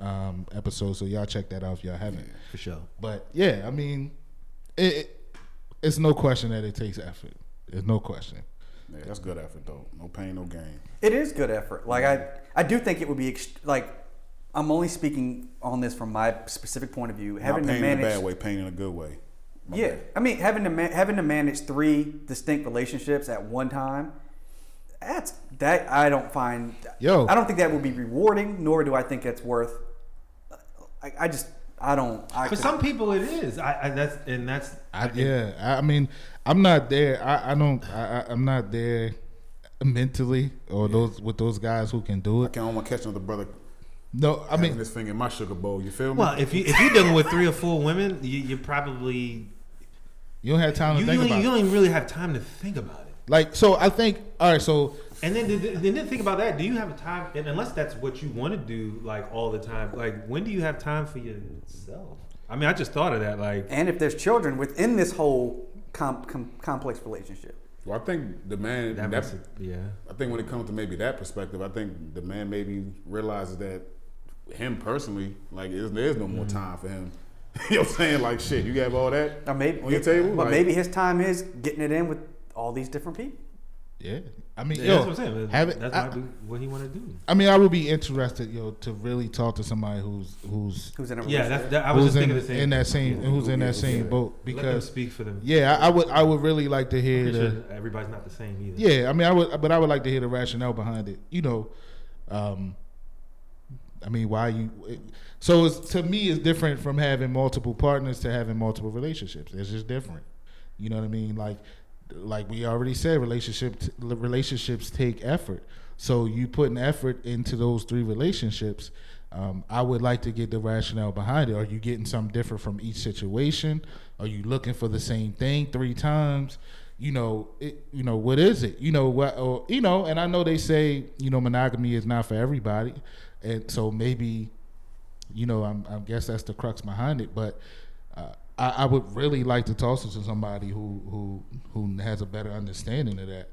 Speaker 4: um, episode, so y'all check that out if y'all haven't.
Speaker 5: for sure.
Speaker 4: But yeah, I mean, it, it, it's no question that it takes effort. There's no question.
Speaker 2: yeah, that's good effort though. No pain, no gain.
Speaker 1: It is good effort. Like I, I do think it would be ex- like. I'm only speaking on this from my specific point of view.
Speaker 2: Not
Speaker 1: Having to
Speaker 2: pain in a bad way, pain in a good way.
Speaker 1: Yeah, I mean having to ma- having to manage three distinct relationships at one time. That's that I don't find.
Speaker 4: Yo.
Speaker 1: I don't think that would be rewarding, nor do I think it's worth. I, I just I don't. I
Speaker 3: For
Speaker 1: could-
Speaker 3: some people, it is. I, I that's and that's.
Speaker 4: I, yeah, I, I mean, I'm not there. I, I don't. I, I- I'm not there mentally, or those with those guys who can do it.
Speaker 2: I
Speaker 4: it.
Speaker 2: can't want to catch another brother
Speaker 4: No, I mean,
Speaker 2: this thing in my sugar bowl. You feel me?
Speaker 3: Well, if you if you're dealing with three or four women, you, you probably
Speaker 4: you don't have time to
Speaker 3: you,
Speaker 4: think
Speaker 3: you,
Speaker 4: about
Speaker 3: you
Speaker 4: it.
Speaker 3: don't even really have time to think about it.
Speaker 4: Like, so I think. All right, so
Speaker 3: And then, then then think about that. Do you have time? And unless that's what you want to do, like all the time, like when do you have time for yourself? I mean, I just thought of that. Like,
Speaker 1: and if there's children within this whole com- com- complex relationship,
Speaker 2: well, I think the man.
Speaker 3: that
Speaker 2: That,
Speaker 3: it, yeah.
Speaker 2: I think when it comes to maybe that perspective, I think the man maybe realizes that him personally, like, there's, there's no
Speaker 3: Mm-hmm.
Speaker 2: more time for him. you know what I'm saying? Like, shit, you have all that
Speaker 1: or maybe
Speaker 2: on your table.
Speaker 1: but
Speaker 2: Like,
Speaker 1: maybe his time is getting it in with all these different people.
Speaker 4: yeah, I mean,
Speaker 3: Yeah,
Speaker 4: yo,
Speaker 3: that's what I'm saying.
Speaker 4: have it-
Speaker 3: That's
Speaker 4: I-
Speaker 3: might what he want to do.
Speaker 4: I mean, I would be interested, yo, to really talk to somebody who's who's
Speaker 1: Who's in a
Speaker 3: Yeah, that's that, I was
Speaker 4: who's
Speaker 3: just
Speaker 4: in,
Speaker 3: thinking the same.
Speaker 4: in that same
Speaker 3: Yeah.
Speaker 4: who's in that
Speaker 2: Yeah.
Speaker 4: same boat
Speaker 3: Let them
Speaker 4: because
Speaker 3: speak for them.
Speaker 4: yeah, I, I would I would really like to hear the
Speaker 3: sure everybody's not the same either.
Speaker 4: yeah. I mean, I would, but I would like to hear the rationale behind it. You know, um, I mean, why you? It, so it's, to me, it's different from having multiple partners to having multiple relationships. It's just different. You know what I mean? Like, like we already said, relationship relationships take effort. So you put an effort into those three relationships. Um, I would like to get the rationale behind it. Are you getting something different from each situation? Are you looking for the same thing three times? You know, it, you know what is it? You know what? Or, you know, and I know they say you know monogamy is not for everybody, and so maybe, you know, I'm, I guess that's the crux behind it. But I, I would really like to toss talk to somebody who who who has a better understanding of that.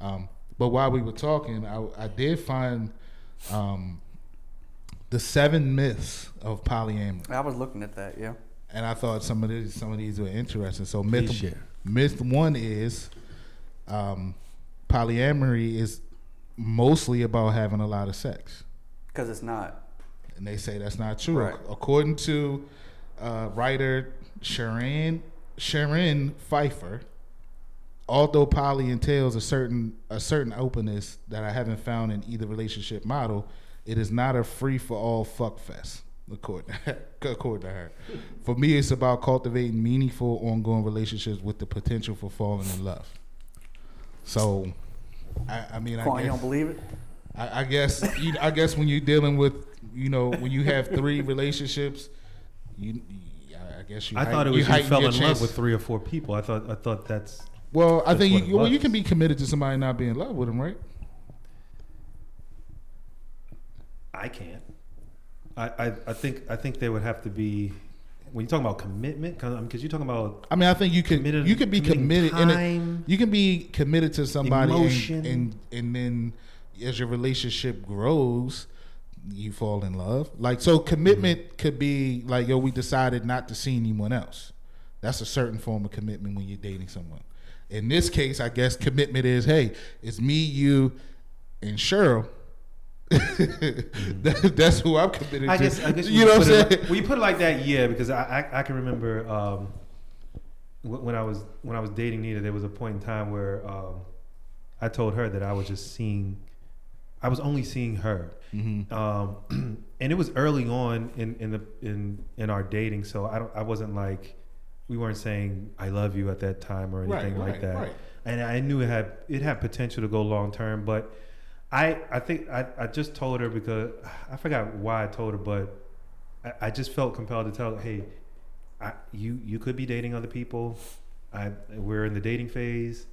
Speaker 4: Um, but while we were talking, I, I did find um, the seven myths of polyamory,
Speaker 1: I was looking at that. Yeah.
Speaker 4: and I thought some of these some of these were interesting. So myth
Speaker 3: share.
Speaker 4: myth one is um, polyamory is mostly about having a lot of sex.
Speaker 1: Because it's not.
Speaker 4: And they say that's not true.
Speaker 1: Right.
Speaker 4: According to uh, writer Sharon Sharon Pfeiffer, although poly entails a certain a certain openness that I haven't found in either relationship model, it is not a free for all fuck fest. According, according to her, for me, it's about cultivating meaningful, ongoing relationships with the potential for falling in love. So, I, I mean, I
Speaker 1: Quan, you don't believe it?
Speaker 4: I, I guess you, I guess when you're dealing with, you know, when you have three relationships, you, guess you.
Speaker 3: I
Speaker 4: height-
Speaker 3: thought it was you,
Speaker 4: heighten
Speaker 3: fell in love with three or four people. I thought I thought that's
Speaker 4: Well, I think you, well, you can be committed to somebody not being in love with them, right?
Speaker 3: I can't. I, I, I think I think they would have to be when you talk about commitment because um, you're talking about
Speaker 4: I mean, I think you can you can be committed in
Speaker 3: time,
Speaker 4: it. You can be committed to somebody, and, and and then as your relationship grows, you fall in love. Like so, commitment
Speaker 3: Mm-hmm.
Speaker 4: could be like, yo, we decided not to see anyone else. That's a certain form of commitment when you're dating someone. In this case, I guess commitment is, hey, it's me, you, and Cheryl. That- that's who I'm committed
Speaker 3: Mm-hmm. I
Speaker 4: to.
Speaker 3: guess I guess
Speaker 4: you know what I'm saying?
Speaker 3: like- when you put it like that, yeah, because I I, I can remember um, when I was when I was dating Nita, there was a point in time where um, I told her that I was just seeing, I was only seeing her,
Speaker 4: Mhm.
Speaker 3: um, and it was early on in in the in in our dating, so I don't I wasn't like we weren't saying I love you at that time or anything
Speaker 4: Right,
Speaker 3: like
Speaker 4: right,
Speaker 3: that,
Speaker 4: right.
Speaker 3: and I knew it had it had potential to go long term, but. I, I think I, I just told her because I forgot why I told her, but I, I just felt compelled to tell her, hey, I, you you could be dating other people. I we're in the dating phase.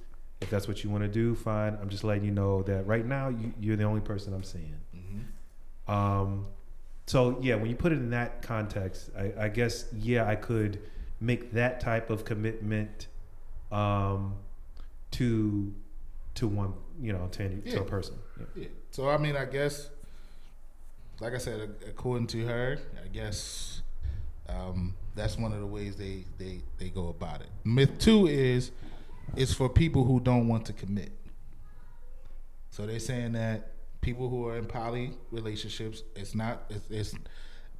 Speaker 3: If that's what you want to do, fine. I'm just letting you know that right now you, you're the only person I'm seeing.
Speaker 4: Mhm.
Speaker 3: Um, so yeah, when you put it in that context, I, I guess yeah, I could make that type of commitment um, to to one, you know, to, any, to a person. Yeah.
Speaker 4: Yeah. So I mean, I guess, like I said, according to her, I guess um, that's one of the ways they they they go about it. Myth two is it's for people who don't want to commit. So they're saying that people who are in poly relationships, it's not it's, it's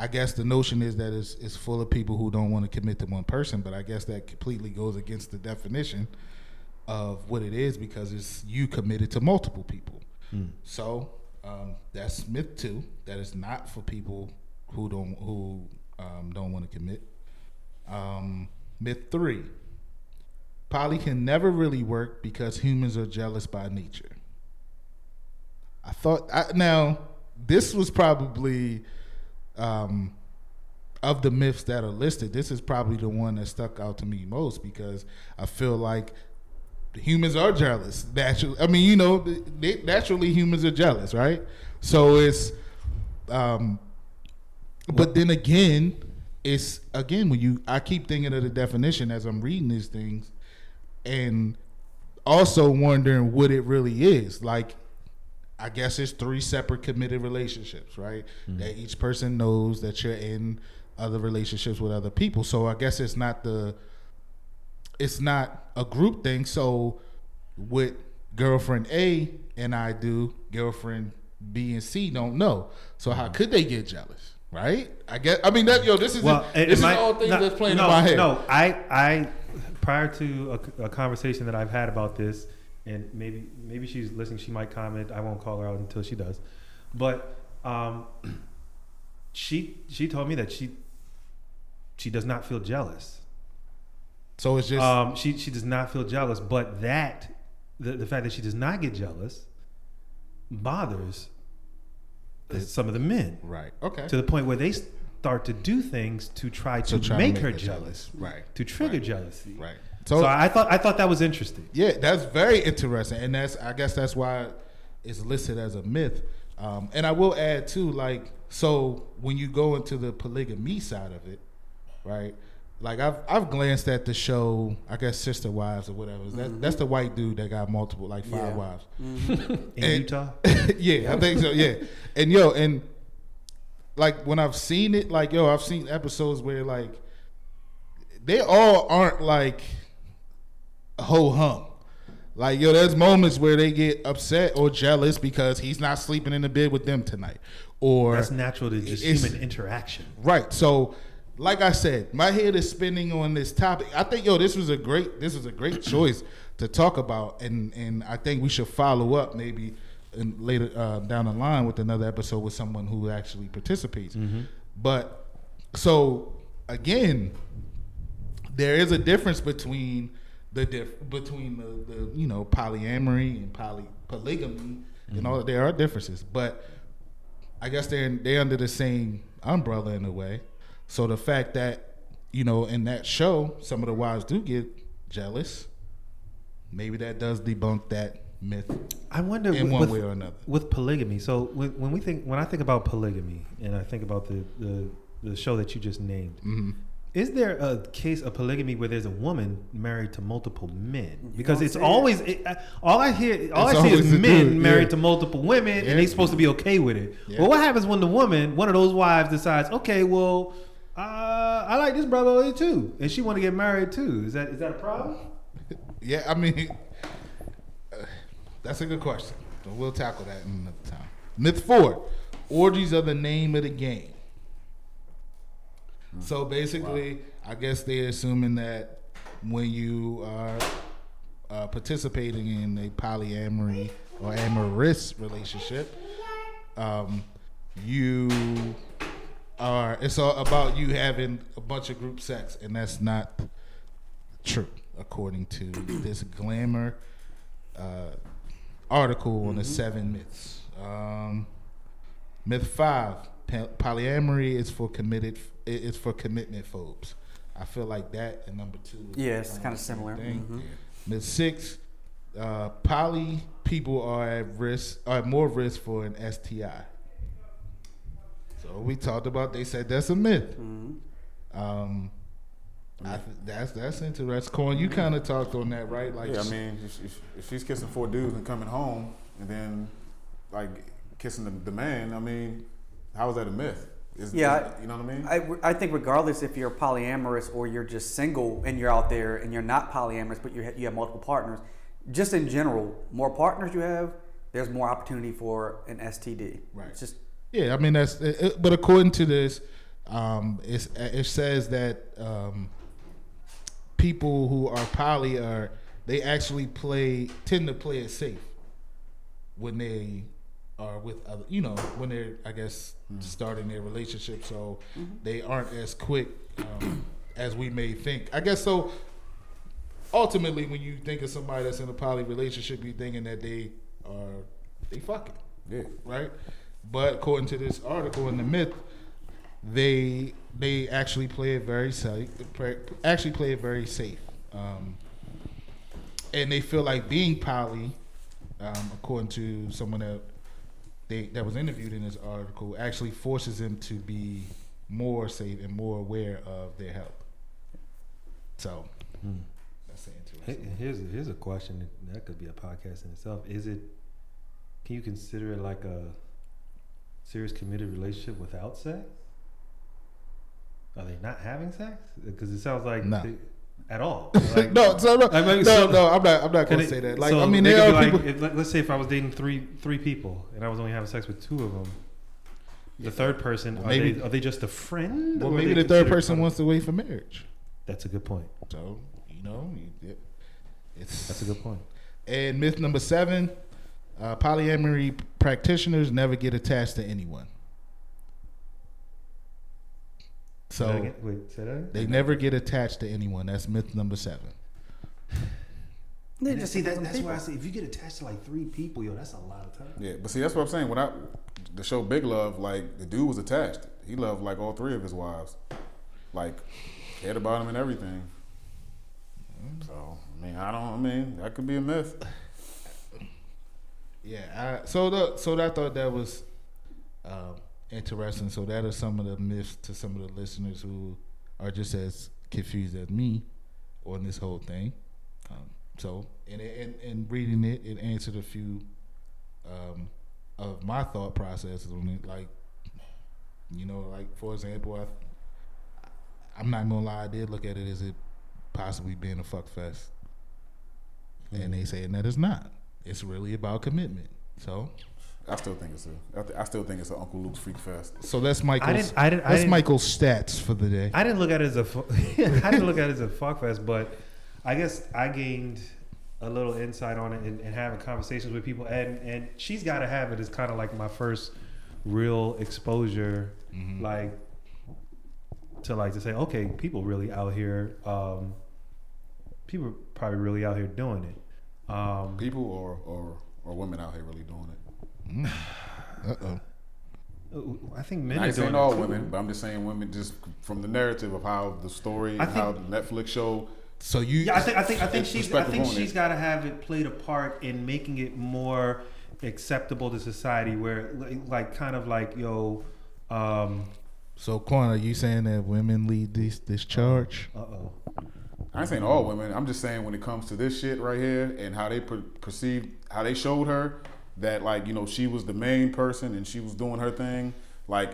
Speaker 4: I guess the notion is that it's, it's full of people who don't want to commit to one person, but I guess that completely goes against the definition of what it is because it's you committed to multiple people. So um, that's myth two. That is not for people who don't who um, don't want to commit. Um, myth three: poly can never really work because humans are jealous by nature. I thought I, now this was probably um, of the myths that are listed. This is probably the one that stuck out to me most because I feel like humans are jealous. Naturally, I mean, you know, they, naturally humans are jealous, right? So it's, um, but then again, it's again when you I keep thinking of the definition as I'm reading these things, and also wondering what it really is. Like, I guess it's three separate committed relationships, right? Mm. That each person knows that you're in other relationships with other people. So I guess it's not the it's not a group thing. So what girlfriend A and I do, girlfriend B and C don't know. So how mm. could they get jealous? Right? I guess I mean that yo, this is
Speaker 3: Well, it-
Speaker 4: this
Speaker 3: it
Speaker 4: is
Speaker 3: might-
Speaker 4: all things
Speaker 3: no,
Speaker 4: that's playing
Speaker 3: no,
Speaker 4: in my head.
Speaker 3: No, I, I, prior to a, a conversation that I've had about this, and maybe, maybe she's listening. She might comment. I won't call her out until she does. But um, she, she told me that she, she does not feel jealous.
Speaker 4: So it's just
Speaker 3: Um, she, she does not feel jealous, but that, the, the fact that she does not get jealous, bothers some of the men
Speaker 4: right. Okay.
Speaker 3: to the point where they start to do things to try to
Speaker 4: So try to
Speaker 3: make,
Speaker 4: make
Speaker 3: her
Speaker 4: her
Speaker 3: jealous,
Speaker 4: jealous. Right.
Speaker 3: To trigger
Speaker 4: Right.
Speaker 3: jealousy,
Speaker 4: right.
Speaker 3: So, I thought I thought that was interesting.
Speaker 4: Yeah, that's very interesting, and that's I guess that's why it's listed as a myth. Um, and I will add too, like, so when you go into the polygamy side of it, right? Like I've I've glanced at the show, I guess Sister Wives or whatever. That, That's the white dude that got multiple, like five
Speaker 1: Yeah.
Speaker 4: wives.
Speaker 3: In
Speaker 4: And-
Speaker 3: Utah,
Speaker 4: yeah, I think so. Yeah, and yo, and like when I've seen it, like yo, I've seen episodes where like they all aren't like ho hum. Like yo, there's moments where they get upset or jealous because he's not sleeping in the bed with them tonight, or
Speaker 3: that's natural to just human interaction.
Speaker 4: Right. So, like I said, my head is spinning on this topic. I think, yo, this was a great, this was a great choice to talk about, and and I think we should follow up maybe in later uh, down the line with another episode with someone who actually participates. But so again, there is a difference between the diff- between the, the you know polyamory and poly polygamy and all. There are differences, but I guess they're they're under the same umbrella in a way. So the fact that you know in that show some of the wives do get jealous, maybe that does debunk that myth
Speaker 3: I wonder
Speaker 4: in
Speaker 3: with,
Speaker 4: one
Speaker 3: with-
Speaker 4: way or another.
Speaker 3: with polygamy. So when, when we think when I think about polygamy, and I think about the the, the show that you just named,
Speaker 4: hmm
Speaker 3: is there a case of polygamy where there's a woman married to multiple men? Because it's always it, uh, all I hear. All
Speaker 4: It's
Speaker 3: I see is men
Speaker 4: dude,
Speaker 3: married
Speaker 4: yeah.
Speaker 3: to multiple women,
Speaker 4: Yeah.
Speaker 3: and they're supposed to be okay with it.
Speaker 4: Yeah.
Speaker 3: Well, what happens when the woman, one of those wives, decides, okay, well, uh, I like this brother too, and she want to get married too? Is that is that a problem?
Speaker 4: Yeah, I mean, that's a good question. So we'll tackle that in another time. Myth four: orgies are the name of the game. So basically, I guess they're assuming that when you are uh, participating in a polyamory or amorous relationship, um, you are. It's all about you having a bunch of group sex, and that's not true, according to this Glamour uh, article on the seven myths. Um, myth five: polyamory is for committed. it- It's for commitment phobes. I feel like that and number two.
Speaker 1: Yeah, it's
Speaker 4: the same
Speaker 1: similar.
Speaker 4: thing.
Speaker 1: Mhm.
Speaker 4: Myth six: uh, poly people are at risk, are at more risk for an STI. So we talked about. They said that's a myth.
Speaker 1: Mm-hmm.
Speaker 4: Um, I th- that's that's interesting. Quan, you kind of talked on that, right? Like,
Speaker 2: yeah, I mean, if, if, if she's kissing four dudes and coming home and then like kissing the, the man, I mean, how is that a myth? Is,
Speaker 1: Yeah,
Speaker 2: is- you know what I mean?
Speaker 1: I, I think regardless if you're polyamorous or you're just single and you're out there and you're not polyamorous but you ha- you have multiple partners, just in general, more partners you have, there's more opportunity for an STD.
Speaker 4: Right.
Speaker 1: It's just
Speaker 4: yeah, I mean that's. It, it- but according to this, um, it's, it says that um, people who are poly are they actually play tend to play it safe when they are with other you know when they're I guess starting their relationship so they aren't as quick um, as we may think I guess so ultimately when you think of somebody that's in a poly relationship you're thinking that they are they fucking
Speaker 2: Yeah.
Speaker 4: right? But according to this article in the myth, they they actually play it very safe. Actually, play it very safe, um, and they feel like being poly, um, according to someone that they that was interviewed in this article, actually forces them to be more safe and more aware of their health. So
Speaker 3: Hmm.
Speaker 4: that's interesting.
Speaker 3: Here's here's a question that could be a podcast in itself. Is it? Can you consider it like a serious committed relationship without sex? Are they not having sex? Because it sounds like
Speaker 4: No.
Speaker 3: they- at all. Like,
Speaker 4: no, so no,
Speaker 3: I mean,
Speaker 4: no,
Speaker 3: so-
Speaker 4: no, I'm not. I'm not gonna say that. Like,
Speaker 3: so
Speaker 4: I mean, there are people.
Speaker 3: like, if, let- let's say if I was dating three three people and I was only having sex with two of them, the third person are
Speaker 4: Maybe-
Speaker 3: they are they just a friend?
Speaker 4: well,
Speaker 3: or
Speaker 4: maybe the third person wants to wait for marriage.
Speaker 3: That's a good point.
Speaker 4: So you know, it- it's
Speaker 3: That's a good point.
Speaker 4: And myth number seven: uh, polyamory practitioners never get attached to anyone.
Speaker 3: Say that
Speaker 4: So
Speaker 3: again? wait, say that. Again?
Speaker 4: they never get attached to anyone. That's myth number seven.
Speaker 1: They just
Speaker 3: see that, that's
Speaker 1: people.
Speaker 3: why I say if you get attached to like three people, yo, that's a lot of time.
Speaker 2: Yeah, but see, that's what I'm saying. When I the show Big Love, like the dude was attached. He loved like all three of his wives, like cared about him and everything. So I mean, I don't. I mean, that could be a myth.
Speaker 4: Yeah. I, so the so I thought that was um, interesting. So that are some of the myths to some of the listeners who are just as confused as me on this whole thing. Um, so and and and reading it, it answered a few um, of my thought processes on it. Like you know, like for example, I I'm not gonna lie, I did look at it as it possibly being a fuck fest, and they saying that it's not. It's really about commitment. So
Speaker 2: I still think it's a. I, th- I still think it's an Uncle Luke's Freak Fest.
Speaker 4: so that's Michael's.
Speaker 3: I didn't. I didn't. I
Speaker 4: that's
Speaker 3: didn't,
Speaker 4: Michael's stats for the day.
Speaker 3: I didn't look at it as a. fu- I didn't look at it as a fuck fest, but I guess I gained a little insight on it and, and having conversations with people, and and she's got to have it as kind of like my first real exposure,
Speaker 4: Mhm.
Speaker 3: like to like to say, okay, people really out here. Um, people probably really out here doing it. Um,
Speaker 2: People or or or women out here really doing it.
Speaker 4: Mm. Uh oh.
Speaker 3: I think men
Speaker 2: I
Speaker 3: are
Speaker 2: ain't
Speaker 3: doing
Speaker 2: saying all
Speaker 3: too.
Speaker 2: women, but I'm just saying women just from the narrative of how the story,
Speaker 3: I
Speaker 2: and how
Speaker 3: think-
Speaker 2: the Netflix show.
Speaker 4: So you.
Speaker 3: Yeah, I think I think I think she's I think
Speaker 2: on
Speaker 3: she's
Speaker 2: it.
Speaker 3: got to have it played a part in making it more acceptable to society, where like, like kind of like yo, um,
Speaker 4: So Quan, are you saying that women lead this this charge?
Speaker 3: uh oh,
Speaker 2: I ain't saying all women. I'm just saying when it comes to this shit right here and how they per- perceived, how they showed her that like you know she was the main person and she was doing her thing. Like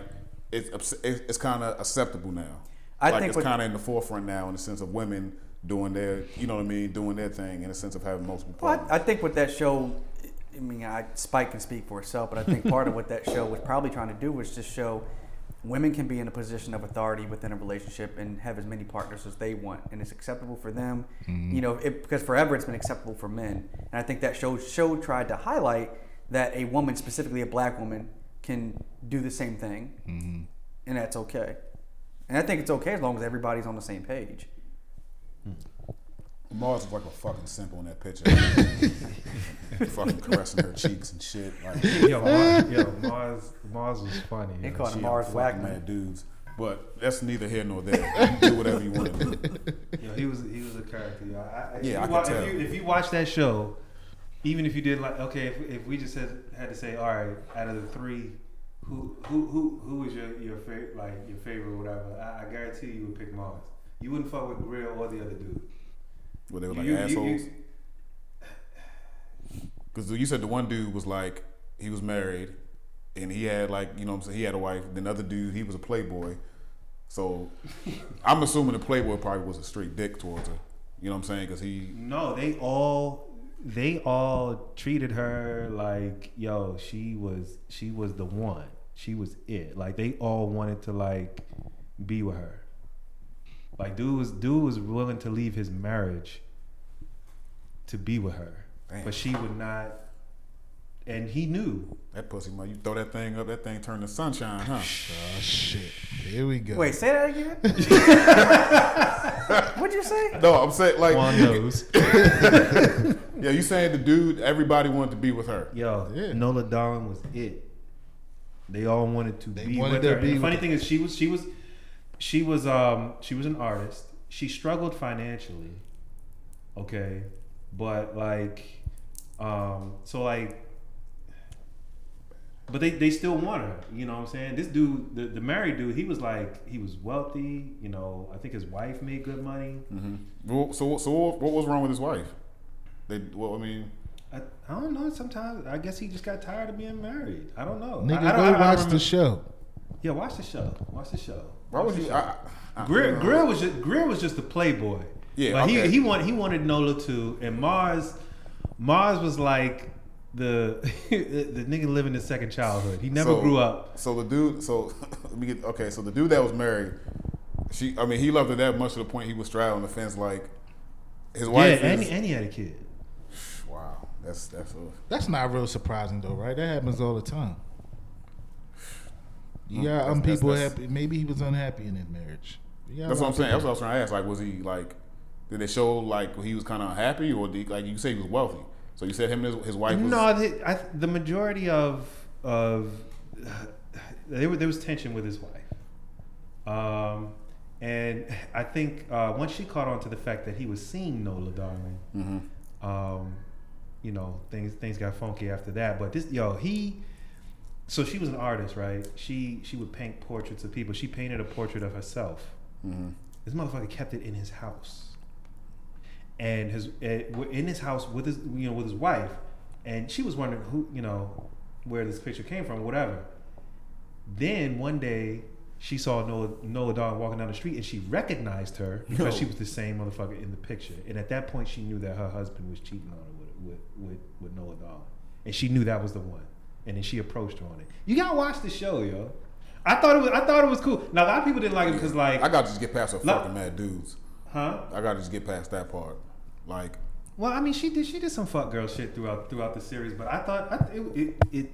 Speaker 2: it's it's, it's kind of acceptable now.
Speaker 1: I
Speaker 2: like
Speaker 1: think
Speaker 2: it's kind of in the forefront now in the sense of women doing their, you know what I mean, doing their thing in the sense of having multiple
Speaker 1: Well,
Speaker 2: partners.
Speaker 1: I, I think what that show, I mean, I, Spike can speak for herself, but I think part of what that show was probably trying to do was just show women can be in a position of authority within a relationship and have as many partners as they want, and it's acceptable for them. Mm-hmm. You know, it, because forever it's been acceptable for men, and I think that show show tried to highlight that a woman, specifically a black woman, can do the same thing,
Speaker 4: Mm-hmm.
Speaker 1: and that's okay. And I think it's okay as long as everybody's on the same page.
Speaker 2: Mars is like a fucking simp on that picture. fucking caressing her cheeks and shit. Like,
Speaker 3: yo, Mars, yo, Mars, Mars was funny.
Speaker 1: They called him Mars
Speaker 2: fucking
Speaker 1: Wagner.
Speaker 2: mad dudes. But that's neither here nor there. You can do whatever you want to do.
Speaker 3: Yo, he was he was a character. Yo. I, I, if
Speaker 2: Yeah,
Speaker 3: you
Speaker 2: I could
Speaker 3: wa-
Speaker 2: tell.
Speaker 3: If you, if you watch that show, even if you did like okay, if, if we just had, had to say, all right, out of the three, who who who who was your your favorite like your favorite whatever? I, I guarantee you would pick Mars. You wouldn't fuck with Greer or the other dude.
Speaker 2: Where they were like
Speaker 3: You- you-
Speaker 2: assholes.
Speaker 3: you-
Speaker 2: Because you said the one dude was like, he was married and he had like, you know what I'm saying, he had a wife. Then the other dude, he was a playboy. So I'm assuming the playboy probably was a straight dick towards her. You know what I'm saying? Because he,
Speaker 3: No, they all they all treated her like yo, she was she was the one. She was it. Like they all wanted to like be with her. Like dude was dude was willing to leave his marriage to be with her,
Speaker 2: Damn.
Speaker 3: but she would not. And he knew.
Speaker 2: That pussy, man. You throw that thing up, that thing turn to sunshine, huh?
Speaker 4: Oh shit. Here we go.
Speaker 1: Wait, say that again. What'd you say?
Speaker 2: No, I'm saying like,
Speaker 3: Juan knows.
Speaker 2: yeah, you saying the dude, everybody wanted to be with her.
Speaker 3: Yo,
Speaker 4: Yeah.
Speaker 3: Nola Darling was it. They all wanted to
Speaker 4: They
Speaker 3: be
Speaker 4: wanted
Speaker 3: with
Speaker 4: to
Speaker 3: her.
Speaker 4: be
Speaker 3: the
Speaker 4: with
Speaker 3: funny
Speaker 4: her.
Speaker 3: thing is, she was she was she was um she was an artist. She struggled financially. Okay, but like, um, so like, but they they still want her. You know what I'm saying? This dude, the, the married dude, he was like he was wealthy. You know, I think his wife made good money.
Speaker 2: hmm Well, so, so what, what was wrong with his wife? They, well, I mean,
Speaker 3: I, I don't know. Sometimes I guess he just got tired of being married. I don't know.
Speaker 4: Nigga,
Speaker 3: I, I don't,
Speaker 4: go
Speaker 3: I
Speaker 4: watch
Speaker 3: remember-
Speaker 4: the show.
Speaker 3: Yeah, watch the show. Watch the show.
Speaker 2: why
Speaker 3: Watch
Speaker 2: would
Speaker 3: the
Speaker 2: you? I, I,
Speaker 3: Greer, Greer was just Greer was just a playboy.
Speaker 2: Yeah,
Speaker 3: but
Speaker 2: okay.
Speaker 3: he he wanted he wanted Nola too, and Mars Mars was like the the nigga living his second childhood. He never
Speaker 2: So-
Speaker 3: grew up.
Speaker 2: So the dude, so let me get okay. So the dude that was married, she, I mean, he loved her that much to the point he was straddling the fence like his
Speaker 3: Yeah,
Speaker 2: wife.
Speaker 3: and,
Speaker 2: is,
Speaker 3: and he had a kid.
Speaker 2: wow, that's that's a,
Speaker 4: That's not real surprising though, right? That happens all the time.
Speaker 2: Yeah,
Speaker 4: got um
Speaker 2: that's-
Speaker 4: people
Speaker 2: that's-
Speaker 4: happy. Maybe he was unhappy in his marriage. You got
Speaker 2: that's what I'm saying. That's what I was trying to ask. Like, was he like? Did they show like he was kind of unhappy, or did, like you say he was wealthy? So you said him and his, his wife was.
Speaker 3: No, the, I, the majority of of there, was- there was tension with his wife, um, and I think uh, once she caught on to the fact that he was seeing Nola Darling,
Speaker 2: hmm
Speaker 3: um, you know, things things got funky after that. But this, yo, he, so she was an artist, right? She she would paint portraits of people. She painted a portrait of herself.
Speaker 2: hmm
Speaker 3: This motherfucker kept it in his house, and his eh, in his house with his you know with his wife, and she was wondering who you know where this picture came from, whatever. Then one day she saw Noah Noah Dog walking down the street, and she recognized her because
Speaker 2: No.
Speaker 3: she was the same motherfucker in the picture. And at that point, she knew that her husband was cheating on her with with with, with Noah Dog, and she knew that was the one. And then she approached her on it. You gotta watch the show, yo. I thought it was I thought it was cool. Now a lot of people didn't like it because like
Speaker 2: I got to just get past her fucking mad dudes.
Speaker 3: Huh?
Speaker 2: I got to just get past that part. Like,
Speaker 3: Well, I mean, she did she did some fuck girl shit throughout throughout the series, but I thought I, it, it it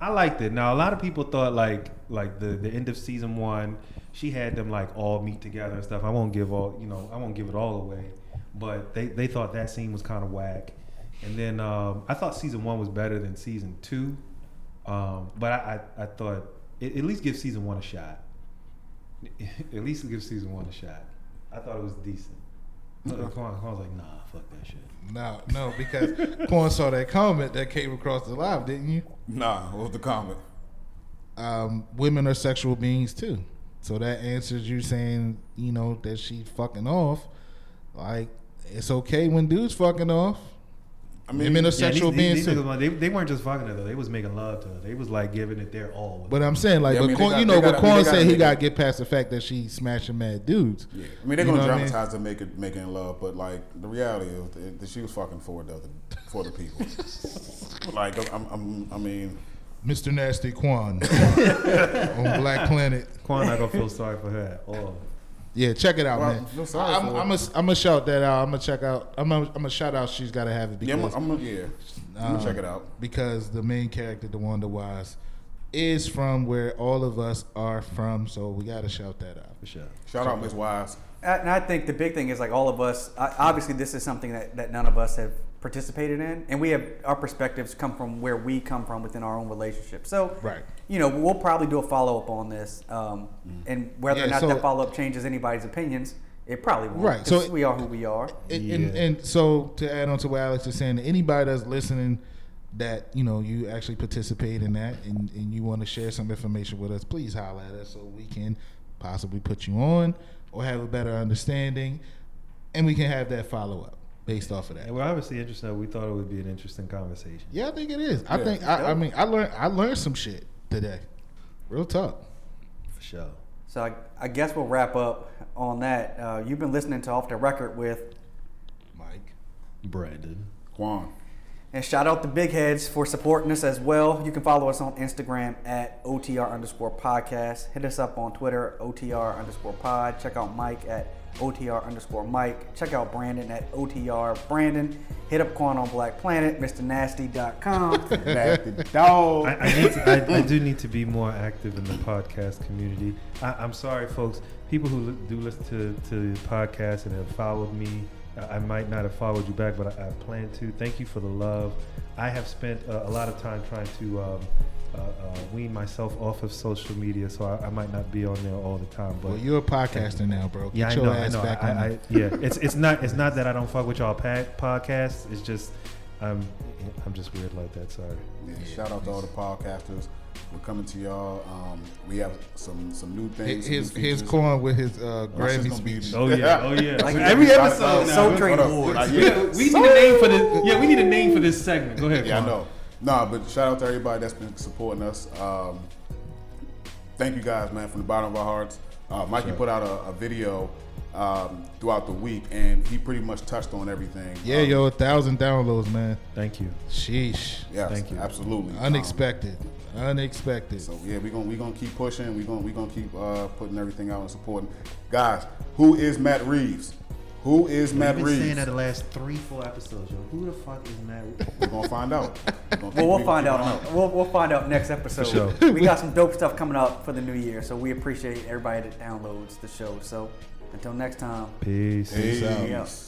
Speaker 3: I liked it. Now a lot of people thought like like the the end of season one, she had them like all meet together and stuff. I won't give all you know I won't give it all away, but they they thought that scene was kind of whack. And then um, I thought season one was better than season two, um, but I I, I thought it, at least give season one a shot. at least give season one a shot. I thought it was decent. Quan, Quan was like, nah, fuck that shit.
Speaker 4: No, no, because Quan saw that comment that came across the live, didn't you?
Speaker 2: nah, what was the comment?
Speaker 4: Um, women are sexual beings too. So that answers you saying, you know, that she fucking off. Like, it's okay when dudes fucking off.
Speaker 2: I mean,
Speaker 4: Women are
Speaker 3: Yeah,
Speaker 4: sexual
Speaker 3: these- these-
Speaker 4: beings
Speaker 3: these
Speaker 4: too.
Speaker 3: niggas, they, they weren't just fucking her though. They was making love to her. They was like giving it their all.
Speaker 4: But I'm saying, like,
Speaker 2: Yeah, I mean, they
Speaker 4: Quan,
Speaker 2: got-
Speaker 4: you know,
Speaker 2: gotta-
Speaker 4: but
Speaker 2: I mean,
Speaker 4: said he got to get past the fact that she smashing mad dudes.
Speaker 2: Yeah, I mean they're
Speaker 4: You
Speaker 2: gonna
Speaker 4: know what I mean?
Speaker 2: dramatize it, make it making love, but like the reality is that- that she was fucking for the other, for the people. like I'm, I'm, I mean,
Speaker 4: Mr. Nasty Quan on Black Planet.
Speaker 3: Quan I don't feel sorry for her at all.
Speaker 4: Yeah, check it out,
Speaker 2: Well,
Speaker 4: man.
Speaker 2: feel sorry
Speaker 4: I'm, I'm,
Speaker 2: her.
Speaker 4: gonna, I'm gonna shout that out. I'm gonna check out. I'm gonna, I'm gonna shout out. She's gotta have it because
Speaker 2: I'm, I'm, yeah, I'm gonna
Speaker 4: Um,
Speaker 2: check it out.
Speaker 4: because the main character, DeWanda Wise, is from where all of us are from. So we gotta shout that out.
Speaker 3: For sure.
Speaker 2: Shout out Miss Wise.
Speaker 1: And I think the big thing is like all of us. Obviously, this is something that, that none of us have participated in, and we have our perspectives come from where we come from within our own relationship. So,
Speaker 4: Right.
Speaker 1: you know, we'll probably do a follow up on this, um, and whether or not
Speaker 4: so-
Speaker 1: that follow up changes anybody's opinions, it probably won't.
Speaker 4: Right, so
Speaker 1: 'cause we are who we are.
Speaker 4: And, and, and so to add on to what Alex is saying, anybody that's listening that you know you actually participate in that and, and you want to share some information with us, please holler at us so we can possibly put you on or have a better understanding, and we can have that follow up based off of that.
Speaker 3: And we're obviously interested. We thought it would be an interesting conversation.
Speaker 4: Yeah, I think it is. I
Speaker 2: Yeah.
Speaker 4: think I, I mean I learned I learned some shit today. Real talk.
Speaker 3: For sure.
Speaker 1: So I, I guess we'll wrap up on that. Uh, you've been listening to Off the Record with,
Speaker 4: Mike.
Speaker 3: Brandon.
Speaker 2: Quan.
Speaker 1: And shout out to Big Heads for supporting us as well. You can follow us on Instagram at OTR underscore podcast. Hit us up on Twitter, OTR underscore pod. Check out Mike at OTR underscore Mike. Check out Brandon at OTR Brandon. Hit up Quan on Black Planet, MrNasty.com.
Speaker 2: Nasty dog.
Speaker 3: I, I, need to, I, I do need to be more active in the podcast community. I, I'm sorry, folks. People who li- do listen to, to the podcast and have followed me, I, I might not have followed you back, but I, I plan to. Thank you for the love. I have spent uh, a lot of time trying to um, uh, uh, wean myself off of social media, so I, I might not be on there all the time. But
Speaker 4: Well, you're a podcaster now, bro. Get
Speaker 3: yeah, I
Speaker 4: your
Speaker 3: know. I
Speaker 4: ass
Speaker 3: know.
Speaker 4: back
Speaker 3: I,
Speaker 4: on.
Speaker 3: I, yeah, it's it's not it's not that I don't fuck with y'all pa- podcasts. It's just I'm I'm just weird like that. Sorry.
Speaker 2: Yeah, shout out to all the podcasters. We're coming to y'all. Um, we have some some new things.
Speaker 4: his
Speaker 2: new
Speaker 4: his corn with his uh,
Speaker 2: That's
Speaker 4: Grammy
Speaker 2: gonna be-
Speaker 4: speech.
Speaker 3: Oh yeah. Oh yeah.
Speaker 1: Like
Speaker 3: every episode.
Speaker 2: now.
Speaker 1: Soul Train Awards.
Speaker 2: Like,
Speaker 3: Yeah,
Speaker 2: yeah.
Speaker 3: we need a name for this. Yeah, we need a name for this segment. Go ahead.
Speaker 2: Yeah, I know. Nah, but shout out to everybody that's been supporting us. Um, thank you guys, man, from the bottom of our hearts. Uh, Mikey put out a, a video um, throughout the week, and he pretty much touched on everything.
Speaker 4: Yeah,
Speaker 2: Um,
Speaker 4: yo, a thousand downloads, man.
Speaker 3: Thank you.
Speaker 4: Sheesh.
Speaker 2: Yeah,
Speaker 3: Thank you.
Speaker 2: Absolutely. Um,
Speaker 4: Unexpected. Unexpected.
Speaker 2: So yeah, we're gonna we gonna keep pushing. We're gonna we gonna keep uh, putting everything out and supporting. Guys, who is Matt Reeves? Who is Matt
Speaker 3: We've been saying that the last three, four episodes, yo. Who the fuck is Matt? Reeves?
Speaker 2: We're gonna find out. We're gonna
Speaker 1: Well, we'll
Speaker 2: we
Speaker 1: find
Speaker 2: keep
Speaker 1: out.
Speaker 2: on
Speaker 1: On, we'll, we'll find out next episode.
Speaker 3: sure.
Speaker 1: We got some dope stuff coming up for the new year, so we appreciate everybody that downloads the show. So until next time.
Speaker 3: Peace.
Speaker 2: Peace.
Speaker 1: Yeah.
Speaker 2: Peace.